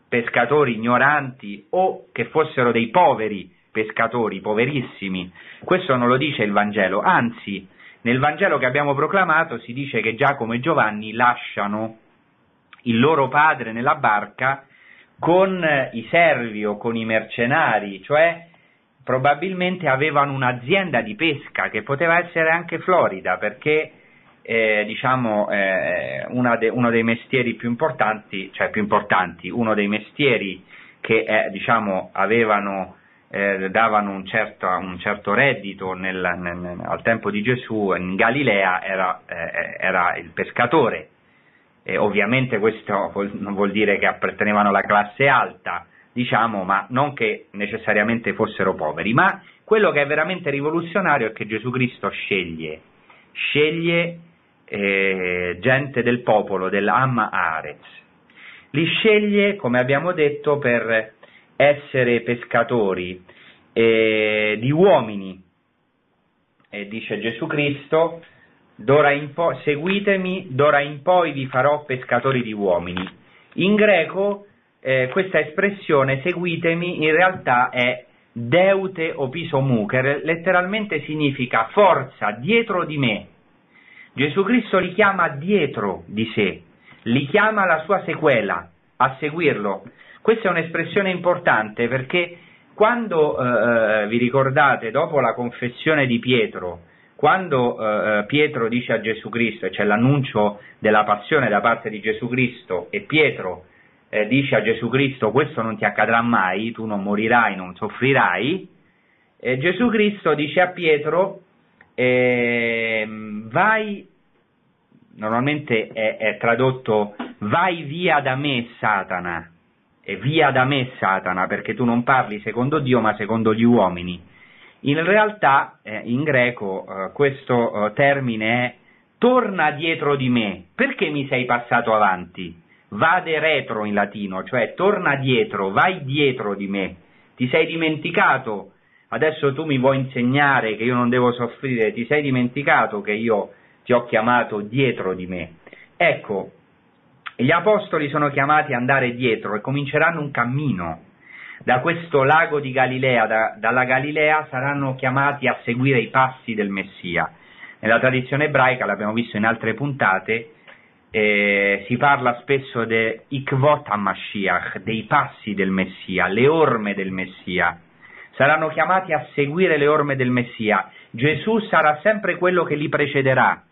pescatori ignoranti o che fossero dei poveri pescatori, poverissimi. Questo non lo dice il Vangelo, anzi nel Vangelo che abbiamo proclamato si dice che Giacomo e Giovanni lasciano il loro padre nella barca con i servi o con i mercenari, cioè probabilmente avevano un'azienda di pesca che poteva essere anche Florida perché eh, diciamo, eh, de, uno dei mestieri più importanti, cioè più importanti, uno dei mestieri che eh, diciamo, avevano, eh, davano un certo, un certo reddito nel, nel, al tempo di Gesù in Galilea era, eh, era il pescatore. ovviamente questo non vuol dire che appartenevano alla classe alta, diciamo, ma non che necessariamente fossero poveri, ma quello che è veramente rivoluzionario è che Gesù Cristo sceglie, sceglie eh, gente del popolo, dell'Amma Arez, li sceglie, come abbiamo detto, per essere pescatori eh, di uomini, e dice Gesù Cristo, d'ora in poi, seguitemi, d'ora in poi vi farò pescatori di uomini. In greco eh, questa espressione seguitemi in realtà è deute o che letteralmente significa forza dietro di me. Gesù Cristo li chiama dietro di sé, li chiama la sua sequela, a seguirlo. Questa è un'espressione importante perché quando eh, eh vi ricordate, dopo la confessione di Pietro, quando eh, eh, Pietro dice a Gesù Cristo, e c'è l'annuncio della passione da parte di Gesù Cristo, e Pietro eh, dice a Gesù Cristo questo non ti accadrà mai, tu non morirai, non soffrirai, eh, Gesù Cristo dice a Pietro eh, vai, normalmente è, è, tradotto vai via da me Satana, e via da me Satana perché tu non parli secondo Dio ma secondo gli uomini. In realtà eh, in greco eh, questo eh, termine è torna dietro di me, perché mi sei passato avanti? Vade retro in latino, cioè torna dietro, vai dietro di me, ti sei dimenticato, adesso tu mi vuoi insegnare che io non devo soffrire, ti sei dimenticato che io ti ho chiamato dietro di me. Ecco, gli apostoli sono chiamati ad andare dietro e cominceranno un cammino. Da questo lago di Galilea, da, dalla Galilea, saranno chiamati a seguire i passi del Messia. Nella tradizione ebraica, l'abbiamo visto in altre puntate, eh, si parla spesso di Ikvot HaMashiach, dei passi del Messia, le orme del Messia. Saranno chiamati a seguire le orme del Messia. Gesù sarà sempre quello che li precederà.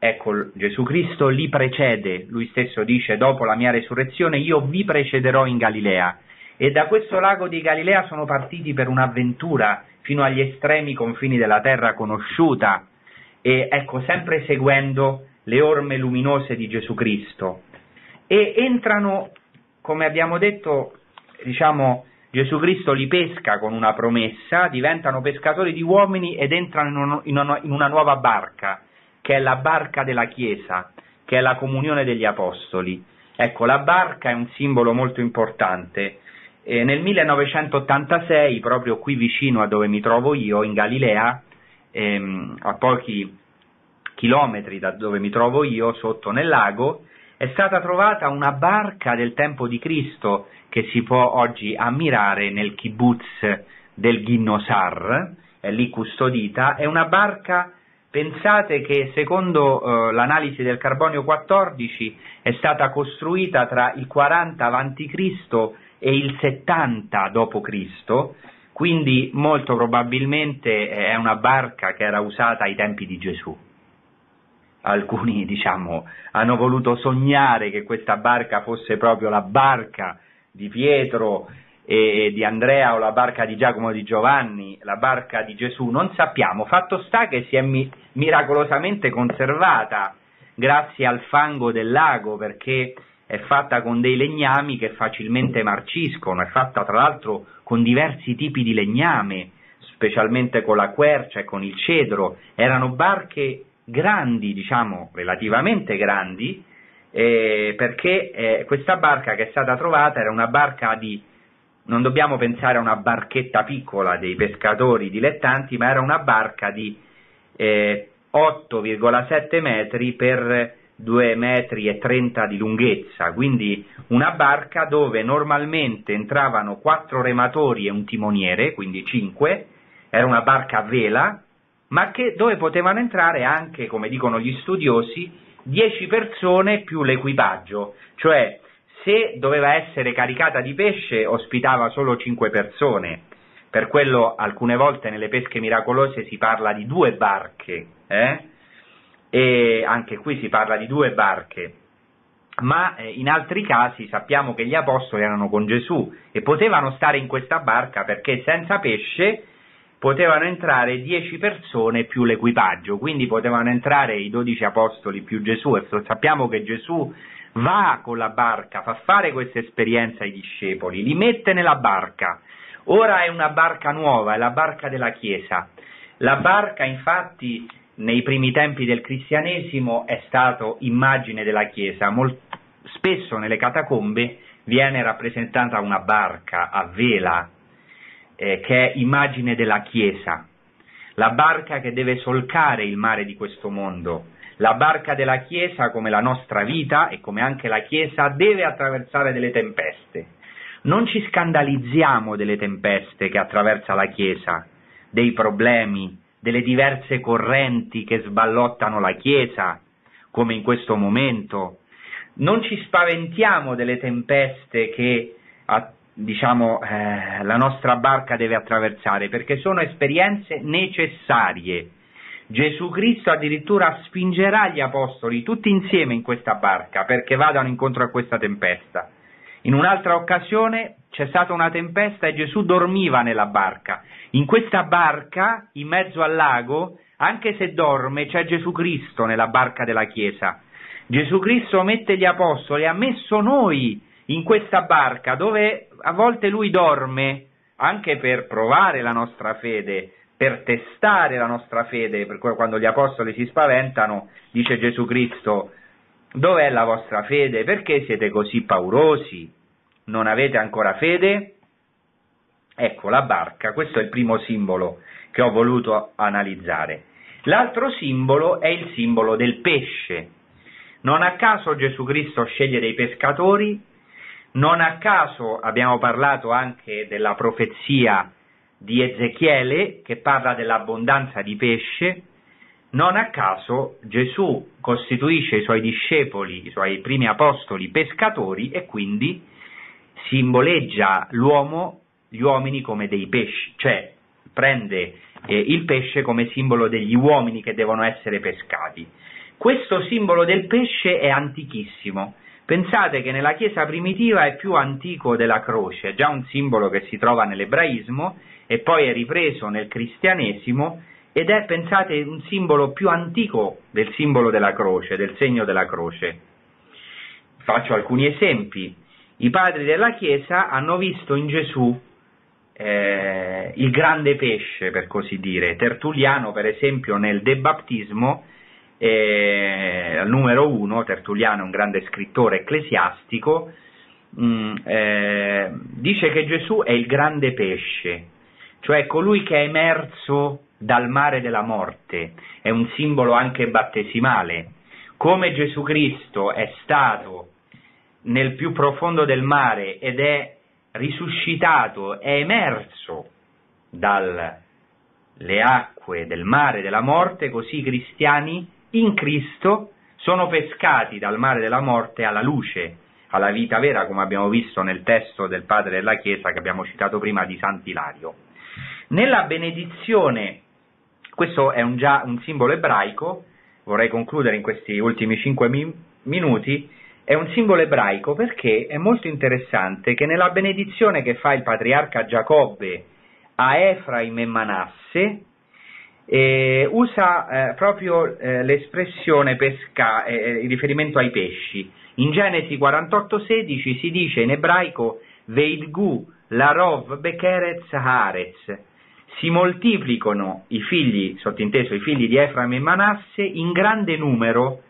Ecco, Gesù Cristo li precede, lui stesso dice, dopo la mia resurrezione io vi precederò in Galilea. e da questo lago di Galilea sono partiti per un'avventura fino agli estremi confini della terra conosciuta e ecco sempre seguendo le orme luminose di Gesù Cristo e entrano, come abbiamo detto, diciamo, Gesù Cristo li pesca con una promessa, diventano pescatori di uomini ed entrano in una, in una nuova barca, che è la barca della Chiesa, che è la comunione degli Apostoli. Ecco, la barca è un simbolo molto importante. E nel 1986, proprio qui vicino a dove mi trovo io, in Galilea, ehm, a pochi chilometri da dove mi trovo io, sotto nel lago, è stata trovata una barca del tempo di Cristo che si può oggi ammirare nel kibbutz del Ghinnosar, è lì custodita, è una barca, pensate che secondo eh, l'analisi del carbonio 14 è stata costruita tra il 40 a.C. e il 70 d.C., quindi molto probabilmente è una barca che era usata ai tempi di Gesù alcuni diciamo, hanno voluto sognare che questa barca fosse proprio la barca di Pietro e di Andrea o la barca di Giacomo di Giovanni, la barca di Gesù, non sappiamo, fatto sta che si è mi- miracolosamente conservata grazie al fango del lago perché è fatta con dei legnami che facilmente marciscono, è fatta tra l'altro con diversi tipi di legname, specialmente con la quercia e con il cedro, erano barche grandi, diciamo relativamente grandi, eh, perché eh, questa barca che è stata trovata era una barca di, non dobbiamo pensare a una barchetta piccola dei pescatori dilettanti, ma era una barca di eh, 8,7 metri per 2 metri e 30 di lunghezza, quindi una barca dove normalmente entravano 4 rematori e un timoniere, quindi 5, era una barca a vela, ma che, dove potevano entrare anche, come dicono gli studiosi, 10 persone più l'equipaggio, cioè se doveva essere caricata di pesce ospitava solo 5 persone, per quello alcune volte nelle pesche miracolose si parla di due barche, eh? e anche qui si parla di due barche, ma eh, in altri casi sappiamo che gli apostoli erano con Gesù e potevano stare in questa barca perché senza pesce potevano entrare dieci persone più l'equipaggio, quindi potevano entrare i dodici apostoli più Gesù e sappiamo che Gesù va con la barca, fa fare questa esperienza ai discepoli, li mette nella barca. Ora è una barca nuova, è la barca della Chiesa. La barca infatti nei primi tempi del cristianesimo è stato immagine della Chiesa, Mol- spesso nelle catacombe viene rappresentata una barca a vela, eh, che è immagine della Chiesa, la barca che deve solcare il mare di questo mondo. La barca della Chiesa, come la nostra vita e come anche la Chiesa, deve attraversare delle tempeste. Non ci scandalizziamo delle tempeste che attraversa la Chiesa, dei problemi, delle diverse correnti che sballottano la Chiesa, come in questo momento. Non ci spaventiamo delle tempeste che diciamo, eh, la nostra barca deve attraversare, perché sono esperienze necessarie. Gesù Cristo addirittura spingerà gli apostoli tutti insieme in questa barca perché vadano incontro a questa tempesta. In un'altra occasione c'è stata una tempesta e Gesù dormiva nella barca. In questa barca, in mezzo al lago, anche se dorme, c'è Gesù Cristo nella barca della Chiesa. Gesù Cristo mette gli apostoli, ha messo noi in questa barca dove a volte lui dorme anche per provare la nostra fede, per testare la nostra fede, per cui quando gli apostoli si spaventano, dice Gesù Cristo, dov'è la vostra fede? Perché siete così paurosi? Non avete ancora fede? Ecco la barca, questo è il primo simbolo che ho voluto analizzare. L'altro simbolo è il simbolo del pesce. Non a caso Gesù Cristo sceglie dei pescatori non a caso abbiamo parlato anche della profezia di Ezechiele che parla dell'abbondanza di pesce, non a caso Gesù costituisce i suoi discepoli, i suoi primi apostoli pescatori e quindi simboleggia l'uomo, gli uomini come dei pesci, cioè prende eh, il pesce come simbolo degli uomini che devono essere pescati. Questo simbolo del pesce è antichissimo, Pensate che nella Chiesa primitiva è più antico della croce, è già un simbolo che si trova nell'ebraismo e poi è ripreso nel cristianesimo ed è, pensate, un simbolo più antico del simbolo della croce, del segno della croce. Faccio alcuni esempi. I padri della Chiesa hanno visto in Gesù eh, il grande pesce, per così dire. Tertulliano, per esempio, nel De Baptismo, eh, numero uno, Tertulliano è un grande scrittore ecclesiastico, mh, mm, eh, dice che Gesù è il grande pesce, cioè colui che è emerso dal mare della morte, è un simbolo anche battesimale. Come Gesù Cristo è stato nel più profondo del mare ed è risuscitato, è emerso dalle acque del mare della morte, così i cristiani in Cristo sono pescati dal mare della morte alla luce, alla vita vera, come abbiamo visto nel testo del Padre della Chiesa che abbiamo citato prima di Sant'Ilario. Nella benedizione, questo è un, già un simbolo ebraico, vorrei concludere in questi ultimi cinque mi- minuti, è un simbolo ebraico perché è molto interessante che nella benedizione che fa il patriarca Giacobbe a Efraim e Manasse, eh, usa eh, proprio eh, l'espressione pesca, eh, eh, in riferimento ai pesci. In Genesi 48,16 si dice in ebraico Veidgu larov bekeretz haaretz. Si moltiplicano i figli, sottinteso i figli di Efraim e Manasse, in grande numero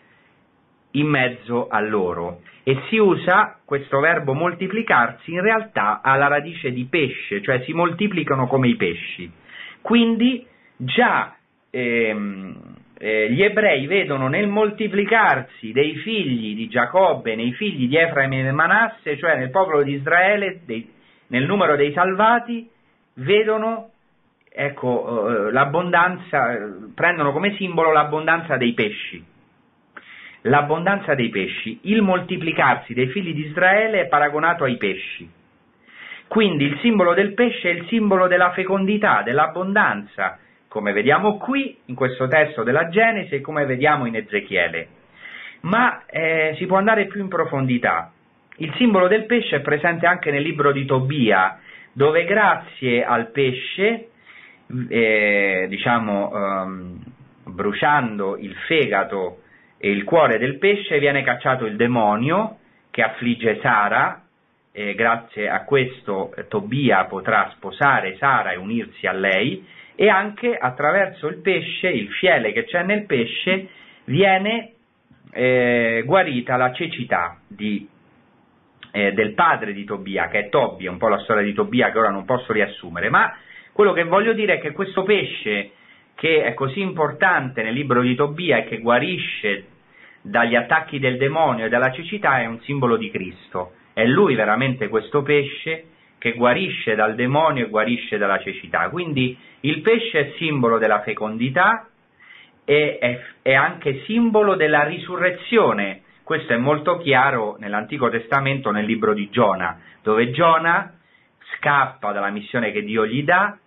in mezzo a loro. E si usa questo verbo moltiplicarsi in realtà alla radice di pesce, cioè si moltiplicano come i pesci. Quindi già ehm, eh, gli ebrei vedono nel moltiplicarsi dei figli di Giacobbe, nei figli di Efraim e Manasse, cioè nel popolo di Israele, dei, nel numero dei salvati, vedono ecco, eh, l'abbondanza, prendono come simbolo l'abbondanza dei pesci. L'abbondanza dei pesci, il moltiplicarsi dei figli di Israele è paragonato ai pesci. Quindi il simbolo del pesce è il simbolo della fecondità, dell'abbondanza, come vediamo qui in questo testo della Genesi e come vediamo in Ezechiele. Ma eh, si può andare più in profondità. Il simbolo del pesce è presente anche nel libro di Tobia, dove grazie al pesce, eh, diciamo, ehm, bruciando il fegato e il cuore del pesce, viene cacciato il demonio che affligge Sara, e grazie a questo eh, Tobia potrà sposare Sara e unirsi a lei, e anche attraverso il pesce, il fiele che c'è nel pesce, viene eh, guarita la cecità di, eh, del padre di Tobia, che è Tobia, un po' la storia di Tobia che ora non posso riassumere, ma quello che voglio dire è che questo pesce che è così importante nel libro di Tobia e che guarisce dagli attacchi del demonio e dalla cecità è un simbolo di Cristo. È lui veramente questo pesce che guarisce dal demonio e guarisce dalla cecità. Quindi il pesce è simbolo della fecondità e è, è anche simbolo della risurrezione. Questo è molto chiaro nell'Antico Testamento nel libro di Giona, dove Giona scappa dalla missione che Dio gli dà,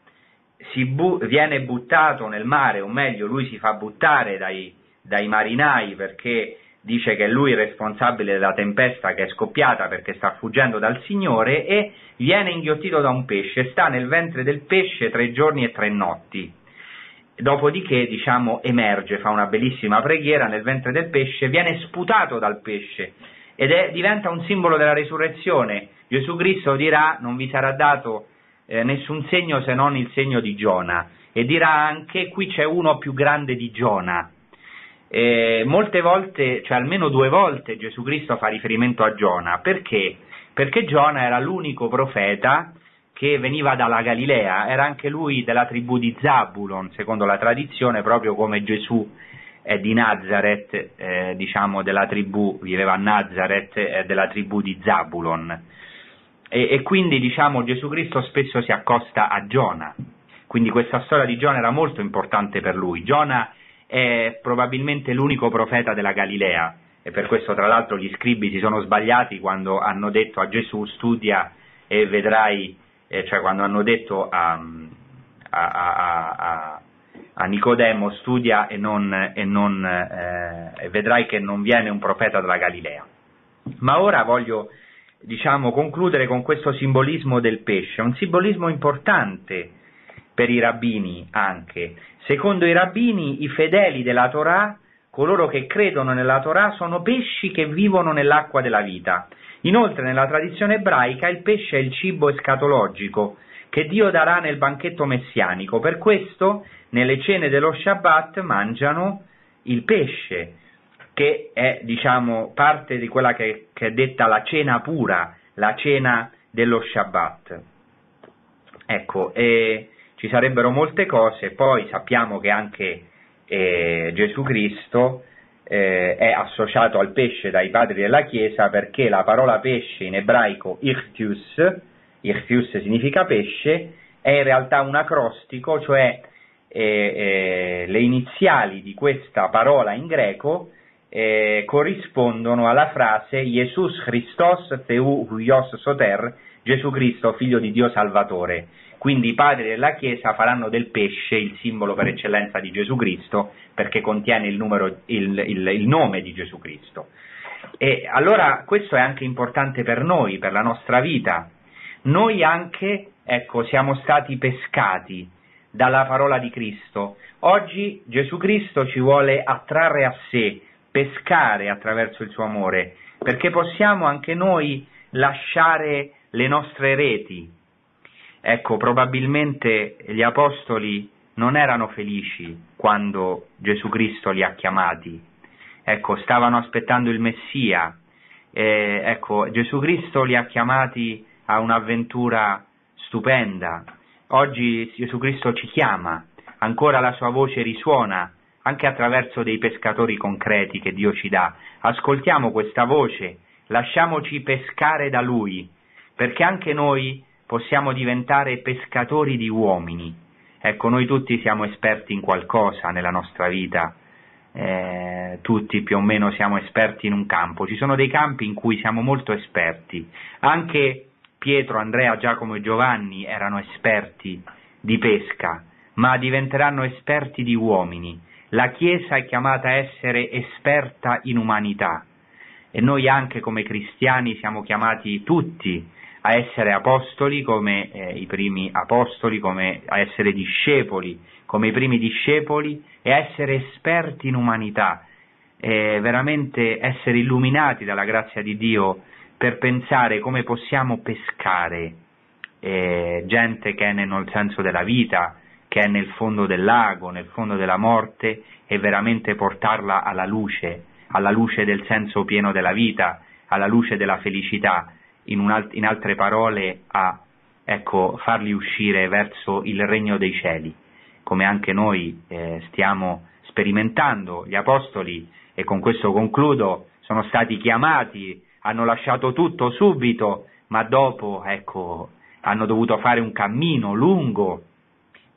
bu- viene buttato nel mare, o meglio lui si fa buttare dai, dai marinai perché dice che lui è responsabile della tempesta che è scoppiata perché sta fuggendo dal Signore e viene inghiottito da un pesce, sta nel ventre del pesce tre giorni e tre notti. Dopodiché, diciamo, emerge, fa una bellissima preghiera nel ventre del pesce, viene sputato dal pesce ed è, diventa un simbolo della risurrezione. Gesù Cristo dirà non vi sarà dato eh, nessun segno se non il segno di Giona e dirà anche qui c'è uno più grande di Giona eh, molte volte, cioè almeno due volte Gesù Cristo fa riferimento a Giona, perché? Perché Giona era l'unico profeta che veniva dalla Galilea, era anche lui della tribù di Zabulon, secondo la tradizione, proprio come Gesù è di Nazareth, eh, diciamo della tribù, viveva a Nazareth, è della tribù di Zabulon. E, e quindi diciamo Gesù Cristo spesso si accosta a Giona, quindi questa storia di Giona era molto importante per lui. Giona è probabilmente l'unico profeta della Galilea e per questo tra l'altro gli scribi si sono sbagliati quando hanno detto a Gesù studia e vedrai, eh, cioè quando hanno detto a, a, a, a Nicodemo studia e, non, e, non, eh, e vedrai che non viene un profeta della Galilea. Ma ora voglio, diciamo, concludere con questo simbolismo del pesce, un simbolismo importante per i rabbini anche. Secondo i rabbini, i fedeli della Torah, coloro che credono nella Torah, sono pesci che vivono nell'acqua della vita. Inoltre, nella tradizione ebraica, il pesce è il cibo escatologico che Dio darà nel banchetto messianico. Per questo, nelle cene dello Shabbat mangiano il pesce, che è, diciamo, parte di quella che, che è detta la cena pura, la cena dello Shabbat. Ecco, e ci sarebbero molte cose, poi sappiamo che anche eh, Gesù Cristo eh, è associato al pesce dai padri della Chiesa perché la parola pesce in ebraico ichtius, ichtius significa pesce, è in realtà un acrostico, cioè eh, eh, le iniziali di questa parola in greco eh, corrispondono alla frase Jesus Christos Theu Huios Soter, Gesù Cristo, figlio di Dio Salvatore. Quindi i padri della Chiesa faranno del pesce il simbolo per eccellenza di Gesù Cristo perché contiene il, numero, il, il, il nome di Gesù Cristo. E allora questo è anche importante per noi, per la nostra vita. Noi anche, ecco, siamo stati pescati dalla parola di Cristo. Oggi Gesù Cristo ci vuole attrarre a sé, pescare attraverso il suo amore, perché possiamo anche noi lasciare le nostre reti, Ecco, probabilmente gli apostoli non erano felici quando Gesù Cristo li ha chiamati, ecco, stavano aspettando il Messia, eh, ecco, Gesù Cristo li ha chiamati a un'avventura stupenda. Oggi Gesù Cristo ci chiama, ancora la sua voce risuona anche attraverso dei pescatori concreti che Dio ci dà. Ascoltiamo questa voce, lasciamoci pescare da Lui, perché anche noi possiamo diventare pescatori di uomini. Ecco, noi tutti siamo esperti in qualcosa nella nostra vita, eh, tutti più o meno siamo esperti in un campo, ci sono dei campi in cui siamo molto esperti, anche Pietro, Andrea, Giacomo e Giovanni erano esperti di pesca, ma diventeranno esperti di uomini. La Chiesa è chiamata a essere esperta in umanità e noi anche come cristiani siamo chiamati tutti a essere apostoli come eh, i primi apostoli, come a essere discepoli come i primi discepoli e a essere esperti in umanità, eh, veramente essere illuminati dalla grazia di Dio per pensare come possiamo pescare eh, gente che è nel senso della vita, che è nel fondo del lago, nel fondo della morte e veramente portarla alla luce, alla luce del senso pieno della vita, alla luce della felicità in, alt- in altre parole a ecco, farli uscire verso il regno dei cieli, come anche noi eh, stiamo sperimentando. Gli apostoli, e con questo concludo, sono stati chiamati, hanno lasciato tutto subito, ma dopo ecco, hanno dovuto fare un cammino lungo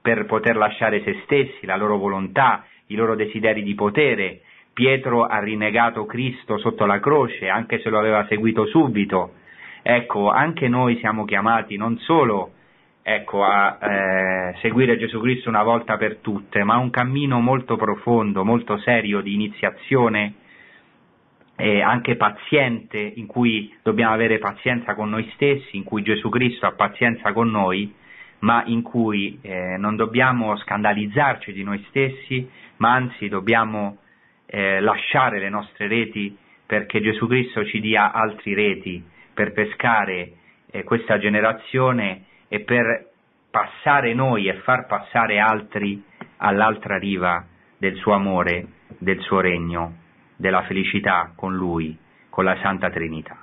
per poter lasciare se stessi, la loro volontà, i loro desideri di potere. Pietro ha rinnegato Cristo sotto la croce, anche se lo aveva seguito subito, Ecco, anche noi siamo chiamati non solo ecco, a eh, seguire Gesù Cristo una volta per tutte, ma un cammino molto profondo, molto serio di iniziazione e anche paziente, in cui dobbiamo avere pazienza con noi stessi, in cui Gesù Cristo ha pazienza con noi, ma in cui eh, non dobbiamo scandalizzarci di noi stessi, ma anzi dobbiamo eh, lasciare le nostre reti perché Gesù Cristo ci dia altri reti per pescare eh, questa generazione e per passare noi e far passare altri all'altra riva del suo amore, del suo regno, della felicità con Lui, con la Santa Trinità.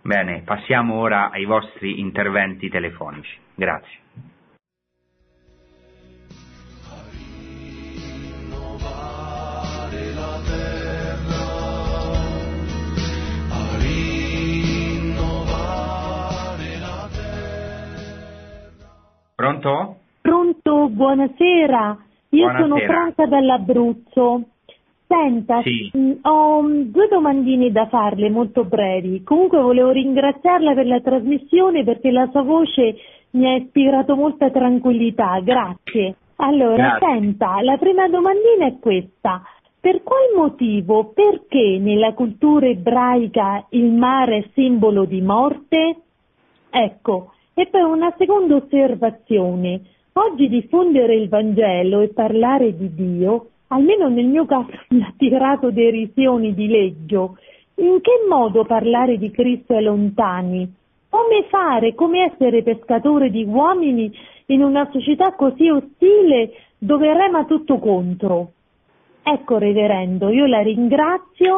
Bene, passiamo ora ai vostri interventi telefonici. Grazie. Pronto? Pronto, buonasera. Io Buonasera. sono Franca dall'Abruzzo. Senta, Sì. mh, ho mh, due domandine da farle molto brevi. Comunque volevo ringraziarla per la trasmissione perché la sua voce mi ha ispirato molta tranquillità. Grazie. Allora, Grazie. senta, la prima domandina è questa. per qual motivo, perché nella cultura ebraica il mare è simbolo di morte? Ecco, e poi una seconda osservazione. Oggi diffondere il Vangelo e parlare di Dio, almeno nel mio caso, mi ha tirato derisioni di leggio. In che modo parlare di Cristo ai lontani? Come fare, come essere pescatore di uomini in una società così ostile dove rema tutto contro? Ecco, reverendo, io la ringrazio,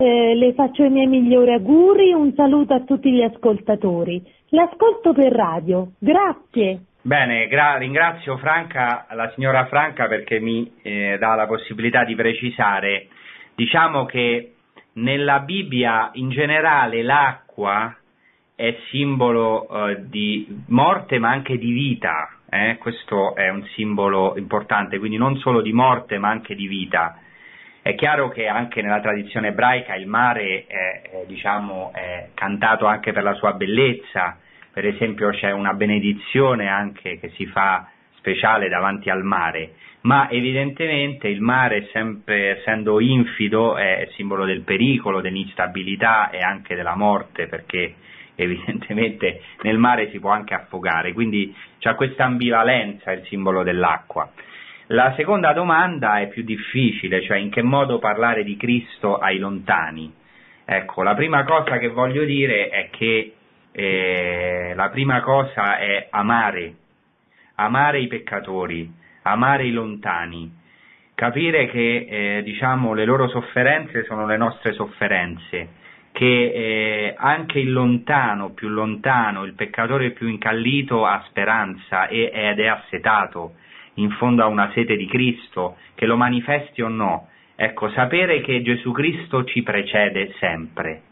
eh, le faccio i miei migliori auguri, un saluto a tutti gli ascoltatori. L'ascolto per radio, grazie. Bene, gra- ringrazio Franca, la signora Franca perché mi eh, dà la possibilità di precisare. Diciamo che nella Bibbia in generale l'acqua è simbolo eh, di morte ma anche di vita, eh? questo è un simbolo importante, quindi non solo di morte ma anche di vita. È chiaro che anche nella tradizione ebraica il mare è, è, diciamo, è cantato anche per la sua bellezza, per esempio c'è una benedizione anche che si fa speciale davanti al mare, ma evidentemente il mare, sempre essendo infido, è simbolo del pericolo, dell'instabilità e anche della morte, perché evidentemente nel mare si può anche affogare, quindi c'è questa ambivalenza il simbolo dell'acqua. La seconda domanda è più difficile, cioè in che modo parlare di Cristo ai lontani. Ecco, la prima cosa che voglio dire è che eh, la prima cosa è amare, amare i peccatori, amare i lontani, capire che eh, diciamo, le loro sofferenze sono le nostre sofferenze che eh, anche il lontano, più lontano, il peccatore più incallito ha speranza ed è assetato, in fondo a una sete di Cristo, che lo manifesti o no. Ecco, sapere che Gesù Cristo ci precede sempre.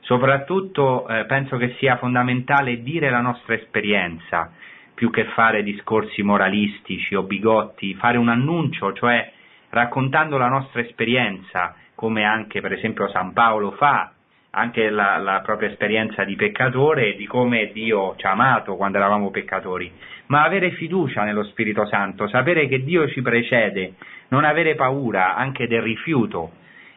Soprattutto eh, penso che sia fondamentale dire la nostra esperienza, più che fare discorsi moralistici o bigotti, fare un annuncio, cioè raccontando la nostra esperienza, come anche per esempio San Paolo fa, anche la, la, propria esperienza di peccatore e di come Dio ci ha amato quando eravamo peccatori, ma avere fiducia nello Spirito Santo, sapere che Dio ci precede, non avere paura anche del rifiuto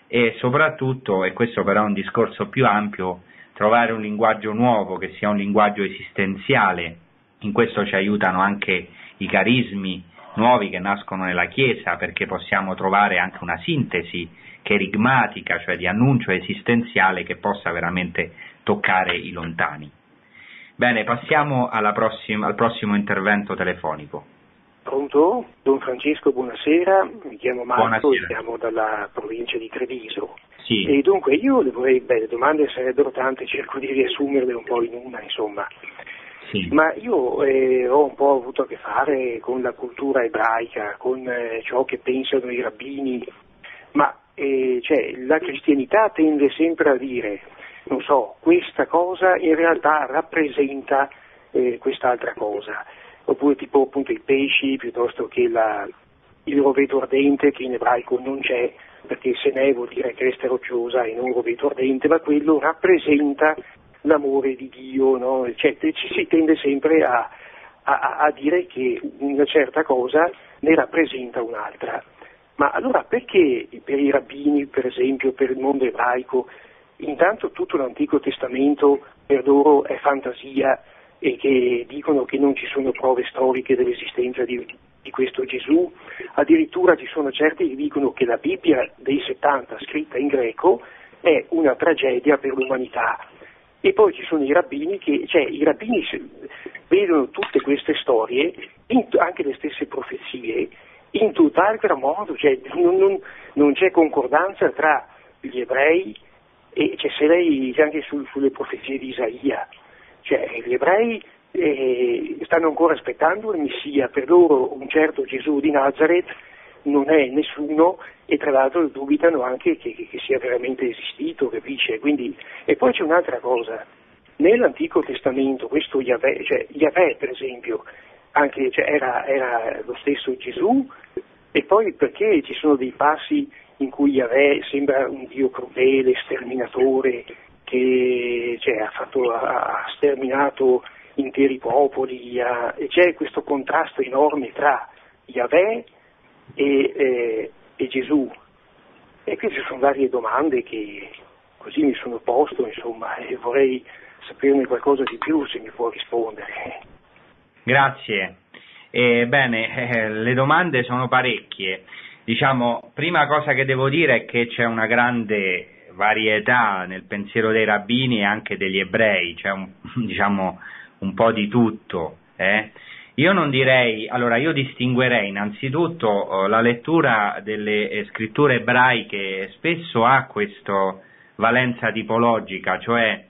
e soprattutto, e questo però è un discorso più ampio, trovare un linguaggio nuovo che sia un linguaggio esistenziale. In questo ci aiutano anche i carismi nuovi che nascono nella Chiesa perché possiamo trovare anche una sintesi cherigmatica, cioè di annuncio esistenziale che possa veramente toccare i lontani. Bene, passiamo prossima, al prossimo intervento telefonico. Pronto? Don Francesco, buonasera, mi chiamo Marco e chiamo dalla provincia di Treviso. Sì. E dunque io le vorrei, beh, le domande sarebbero tante, cerco di riassumerle un po' in una, insomma. Sì. Ma io eh, ho un po' avuto a che fare con la cultura ebraica, con eh, ciò che pensano i rabbini, ma eh, cioè, la cristianità tende sempre a dire, non so, questa cosa in realtà rappresenta eh, quest'altra cosa, oppure tipo appunto i pesci piuttosto che la, il roveto ardente che in ebraico non c'è, perché se ne vuol dire cresta rocciosa e non roveto ardente, ma quello rappresenta l'amore di Dio, no? cioè, ci si tende sempre a, a, a dire che una certa cosa ne rappresenta un'altra. Ma allora perché per i rabbini, per esempio, per il mondo ebraico, intanto tutto l'Antico Testamento per loro è fantasia e che dicono che non ci sono prove storiche dell'esistenza di, di questo Gesù, addirittura ci sono certi che dicono che la Bibbia dei 70 scritta in greco è una tragedia per l'umanità. E poi ci sono i rabbini che, cioè i rabbini vedono tutte queste storie, anche le stesse profezie, in tutt'altro modo, cioè, non, non, non, c'è concordanza tra gli ebrei e cioè, se lei anche su, sulle profezie di Isaia, cioè, gli ebrei eh, stanno ancora aspettando il Messia, per loro un certo Gesù di Nazareth non è nessuno e tra l'altro dubitano anche che, che, che sia veramente esistito, capisce? Quindi, e poi c'è un'altra cosa, nell'Antico Testamento questo Yahweh, cioè Yahweh per esempio, anche, cioè, era, era, lo stesso Gesù e poi perché ci sono dei passi in cui Yahweh sembra un Dio crudele, sterminatore, che cioè, ha, fatto, ha, sterminato interi popoli, ha, e c'è questo contrasto enorme tra Yahweh e, eh, e Gesù. E queste sono varie domande che così mi sono posto, insomma, e vorrei saperne qualcosa di più se mi può rispondere. Grazie. Eh, bene, eh, le domande sono parecchie. Diciamo, prima cosa che devo dire è che c'è una grande varietà nel pensiero dei rabbini e anche degli ebrei, c'è un, diciamo, un po' di tutto. Eh? Io non direi, allora io distinguerei innanzitutto oh, la lettura delle eh, scritture ebraiche spesso ha questa valenza tipologica, cioè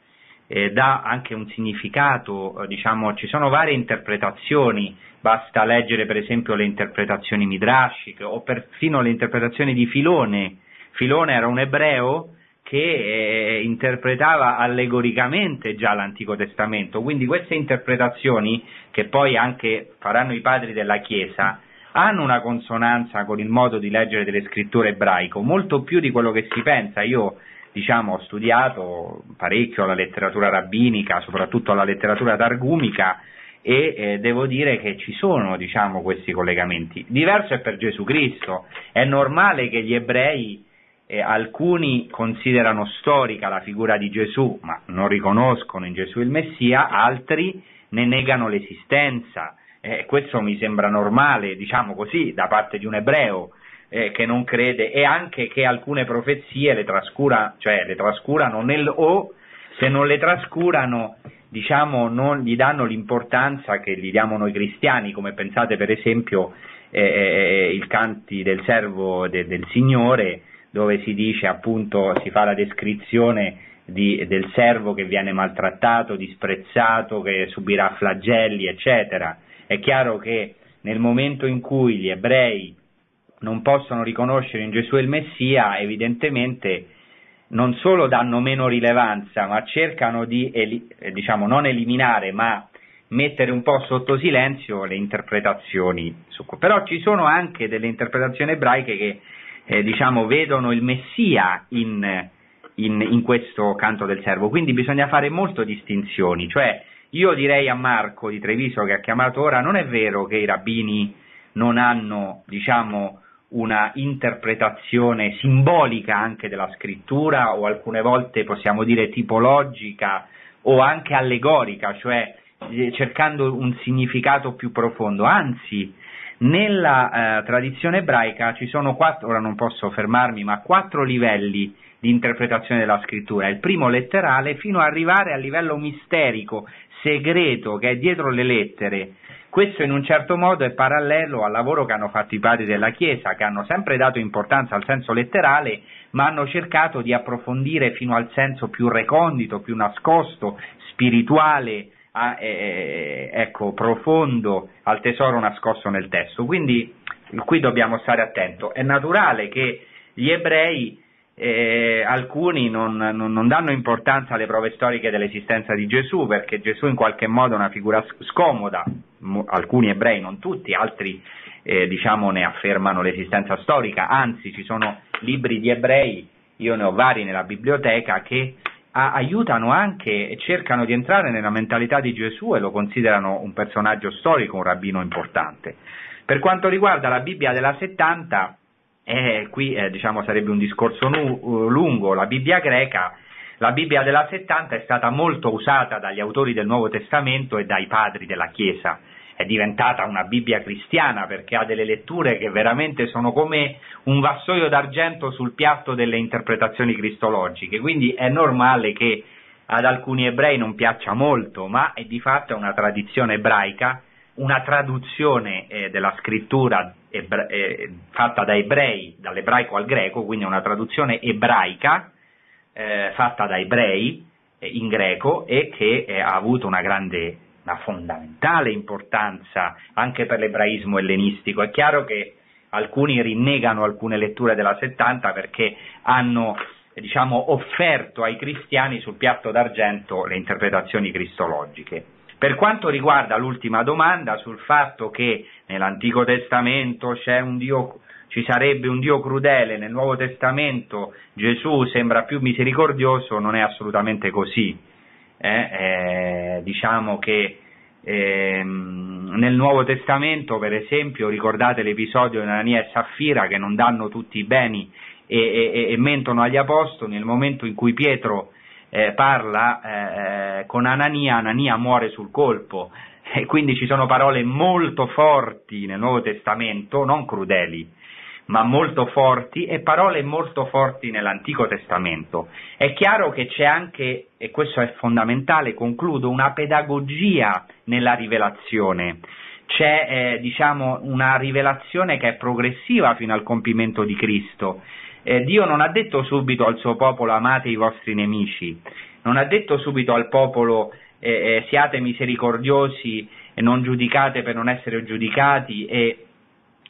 eh, dà anche un significato, eh, diciamo, ci sono varie interpretazioni, basta leggere per esempio le interpretazioni midrashiche o perfino le interpretazioni di Filone. Filone era un ebreo che eh, interpretava allegoricamente già l'Antico Testamento, quindi queste interpretazioni, che poi anche faranno i padri della Chiesa, hanno una consonanza con il modo di leggere delle scritture ebraico, molto più di quello che si pensa. Io diciamo, ho studiato parecchio la letteratura rabbinica, soprattutto la letteratura targumica, e eh, devo dire che ci sono diciamo, questi collegamenti. Diverso è per Gesù Cristo, è normale che gli ebrei, eh, alcuni considerano storica la figura di Gesù, ma non riconoscono in Gesù il Messia, altri ne negano l'esistenza. Eh, questo mi sembra normale, diciamo così, da parte di un ebreo eh, che non crede e anche che alcune profezie le, trascura, cioè le trascurano nel, o se non le trascurano diciamo non gli danno l'importanza che gli diamo noi cristiani, come pensate per esempio eh, eh, eh il canti del servo de, del Signore, dove si dice appunto, si fa la descrizione di, del servo che viene maltrattato, disprezzato, che subirà flagelli, eccetera. È chiaro che nel momento in cui gli ebrei non possono riconoscere in Gesù il Messia, evidentemente non solo danno meno rilevanza, ma cercano di, eh, diciamo, non eliminare, ma mettere un po' sotto silenzio le interpretazioni. Però ci sono anche delle interpretazioni ebraiche che eh, diciamo, vedono il Messia in, in, in, questo canto del servo, quindi bisogna fare molte distinzioni. Cioè, io direi a Marco di Treviso che ha chiamato ora, non è vero che i rabbini non hanno diciamo, una interpretazione simbolica anche della scrittura o alcune volte possiamo dire tipologica o anche allegorica, cioè eh, cercando un significato più profondo, anzi nella eh, tradizione ebraica ci sono quattro, ora non posso fermarmi, ma quattro livelli di interpretazione della scrittura, il primo letterale fino ad arrivare al livello misterico, segreto che è dietro le lettere, questo in un certo modo è parallelo al lavoro che hanno fatto i padri della Chiesa, che hanno sempre dato importanza al senso letterale, ma hanno cercato di approfondire fino al senso più recondito, più nascosto, spirituale, a, eh, ecco, profondo, al tesoro nascosto nel testo. Quindi qui dobbiamo stare attenti. È naturale che gli ebrei eh, alcuni non, non, non, danno importanza alle prove storiche dell'esistenza di Gesù perché Gesù in qualche modo è una figura scomoda, alcuni ebrei, non tutti, altri eh, diciamo ne affermano l'esistenza storica, anzi ci sono libri di ebrei, io ne ho vari nella biblioteca, che a, aiutano anche e cercano di entrare nella mentalità di Gesù e lo considerano un personaggio storico, un rabbino importante. Per quanto riguarda la Bibbia della 70, eh, qui eh, diciamo sarebbe un discorso nu- lungo, la Bibbia greca, la Bibbia della 70 è stata molto usata dagli autori del Nuovo Testamento e dai padri della Chiesa, è diventata una Bibbia cristiana perché ha delle letture che veramente sono come un vassoio d'argento sul piatto delle interpretazioni cristologiche, quindi è normale che ad alcuni ebrei non piaccia molto, ma è di fatto una tradizione ebraica una traduzione eh, della scrittura ebra- eh, fatta da ebrei, dall'ebraico al greco, quindi una traduzione ebraica eh, fatta da ebrei eh, in greco e che eh, ha avuto una grande, una fondamentale importanza anche per l'ebraismo ellenistico. È chiaro che alcuni rinnegano alcune letture della 70 perché hanno diciamo, offerto ai cristiani sul piatto d'argento le interpretazioni cristologiche. Per quanto riguarda l'ultima domanda sul fatto che nell'Antico Testamento Dio, ci sarebbe un Dio crudele, nel Nuovo Testamento Gesù sembra più misericordioso, non è assolutamente così. Eh, eh, diciamo che eh, nel Nuovo Testamento, per esempio, ricordate l'episodio di Anania e Saffira che non danno tutti i beni e, e, e mentono agli apostoli, nel momento in cui Pietro eh, parla eh, con Anania, Anania muore sul colpo. E quindi ci sono parole molto forti nel Nuovo Testamento, non crudeli, ma molto forti, e parole molto forti nell'Antico Testamento. È chiaro che c'è anche, e questo è fondamentale, concludo, una pedagogia nella rivelazione. C'è eh, diciamo, una rivelazione che è progressiva fino al compimento di Cristo. Eh, Dio non ha detto subito al suo popolo amate i vostri nemici, non ha detto subito al popolo eh, eh, siate misericordiosi e non giudicate per non essere giudicati e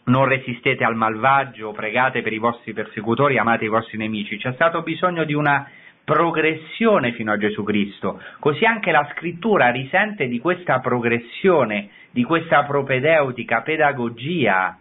non resistete al malvagio, pregate per i vostri persecutori, amate i vostri nemici. C'è stato bisogno di una progressione fino a Gesù Cristo, così anche la scrittura risente di questa progressione, di questa propedeutica pedagogia.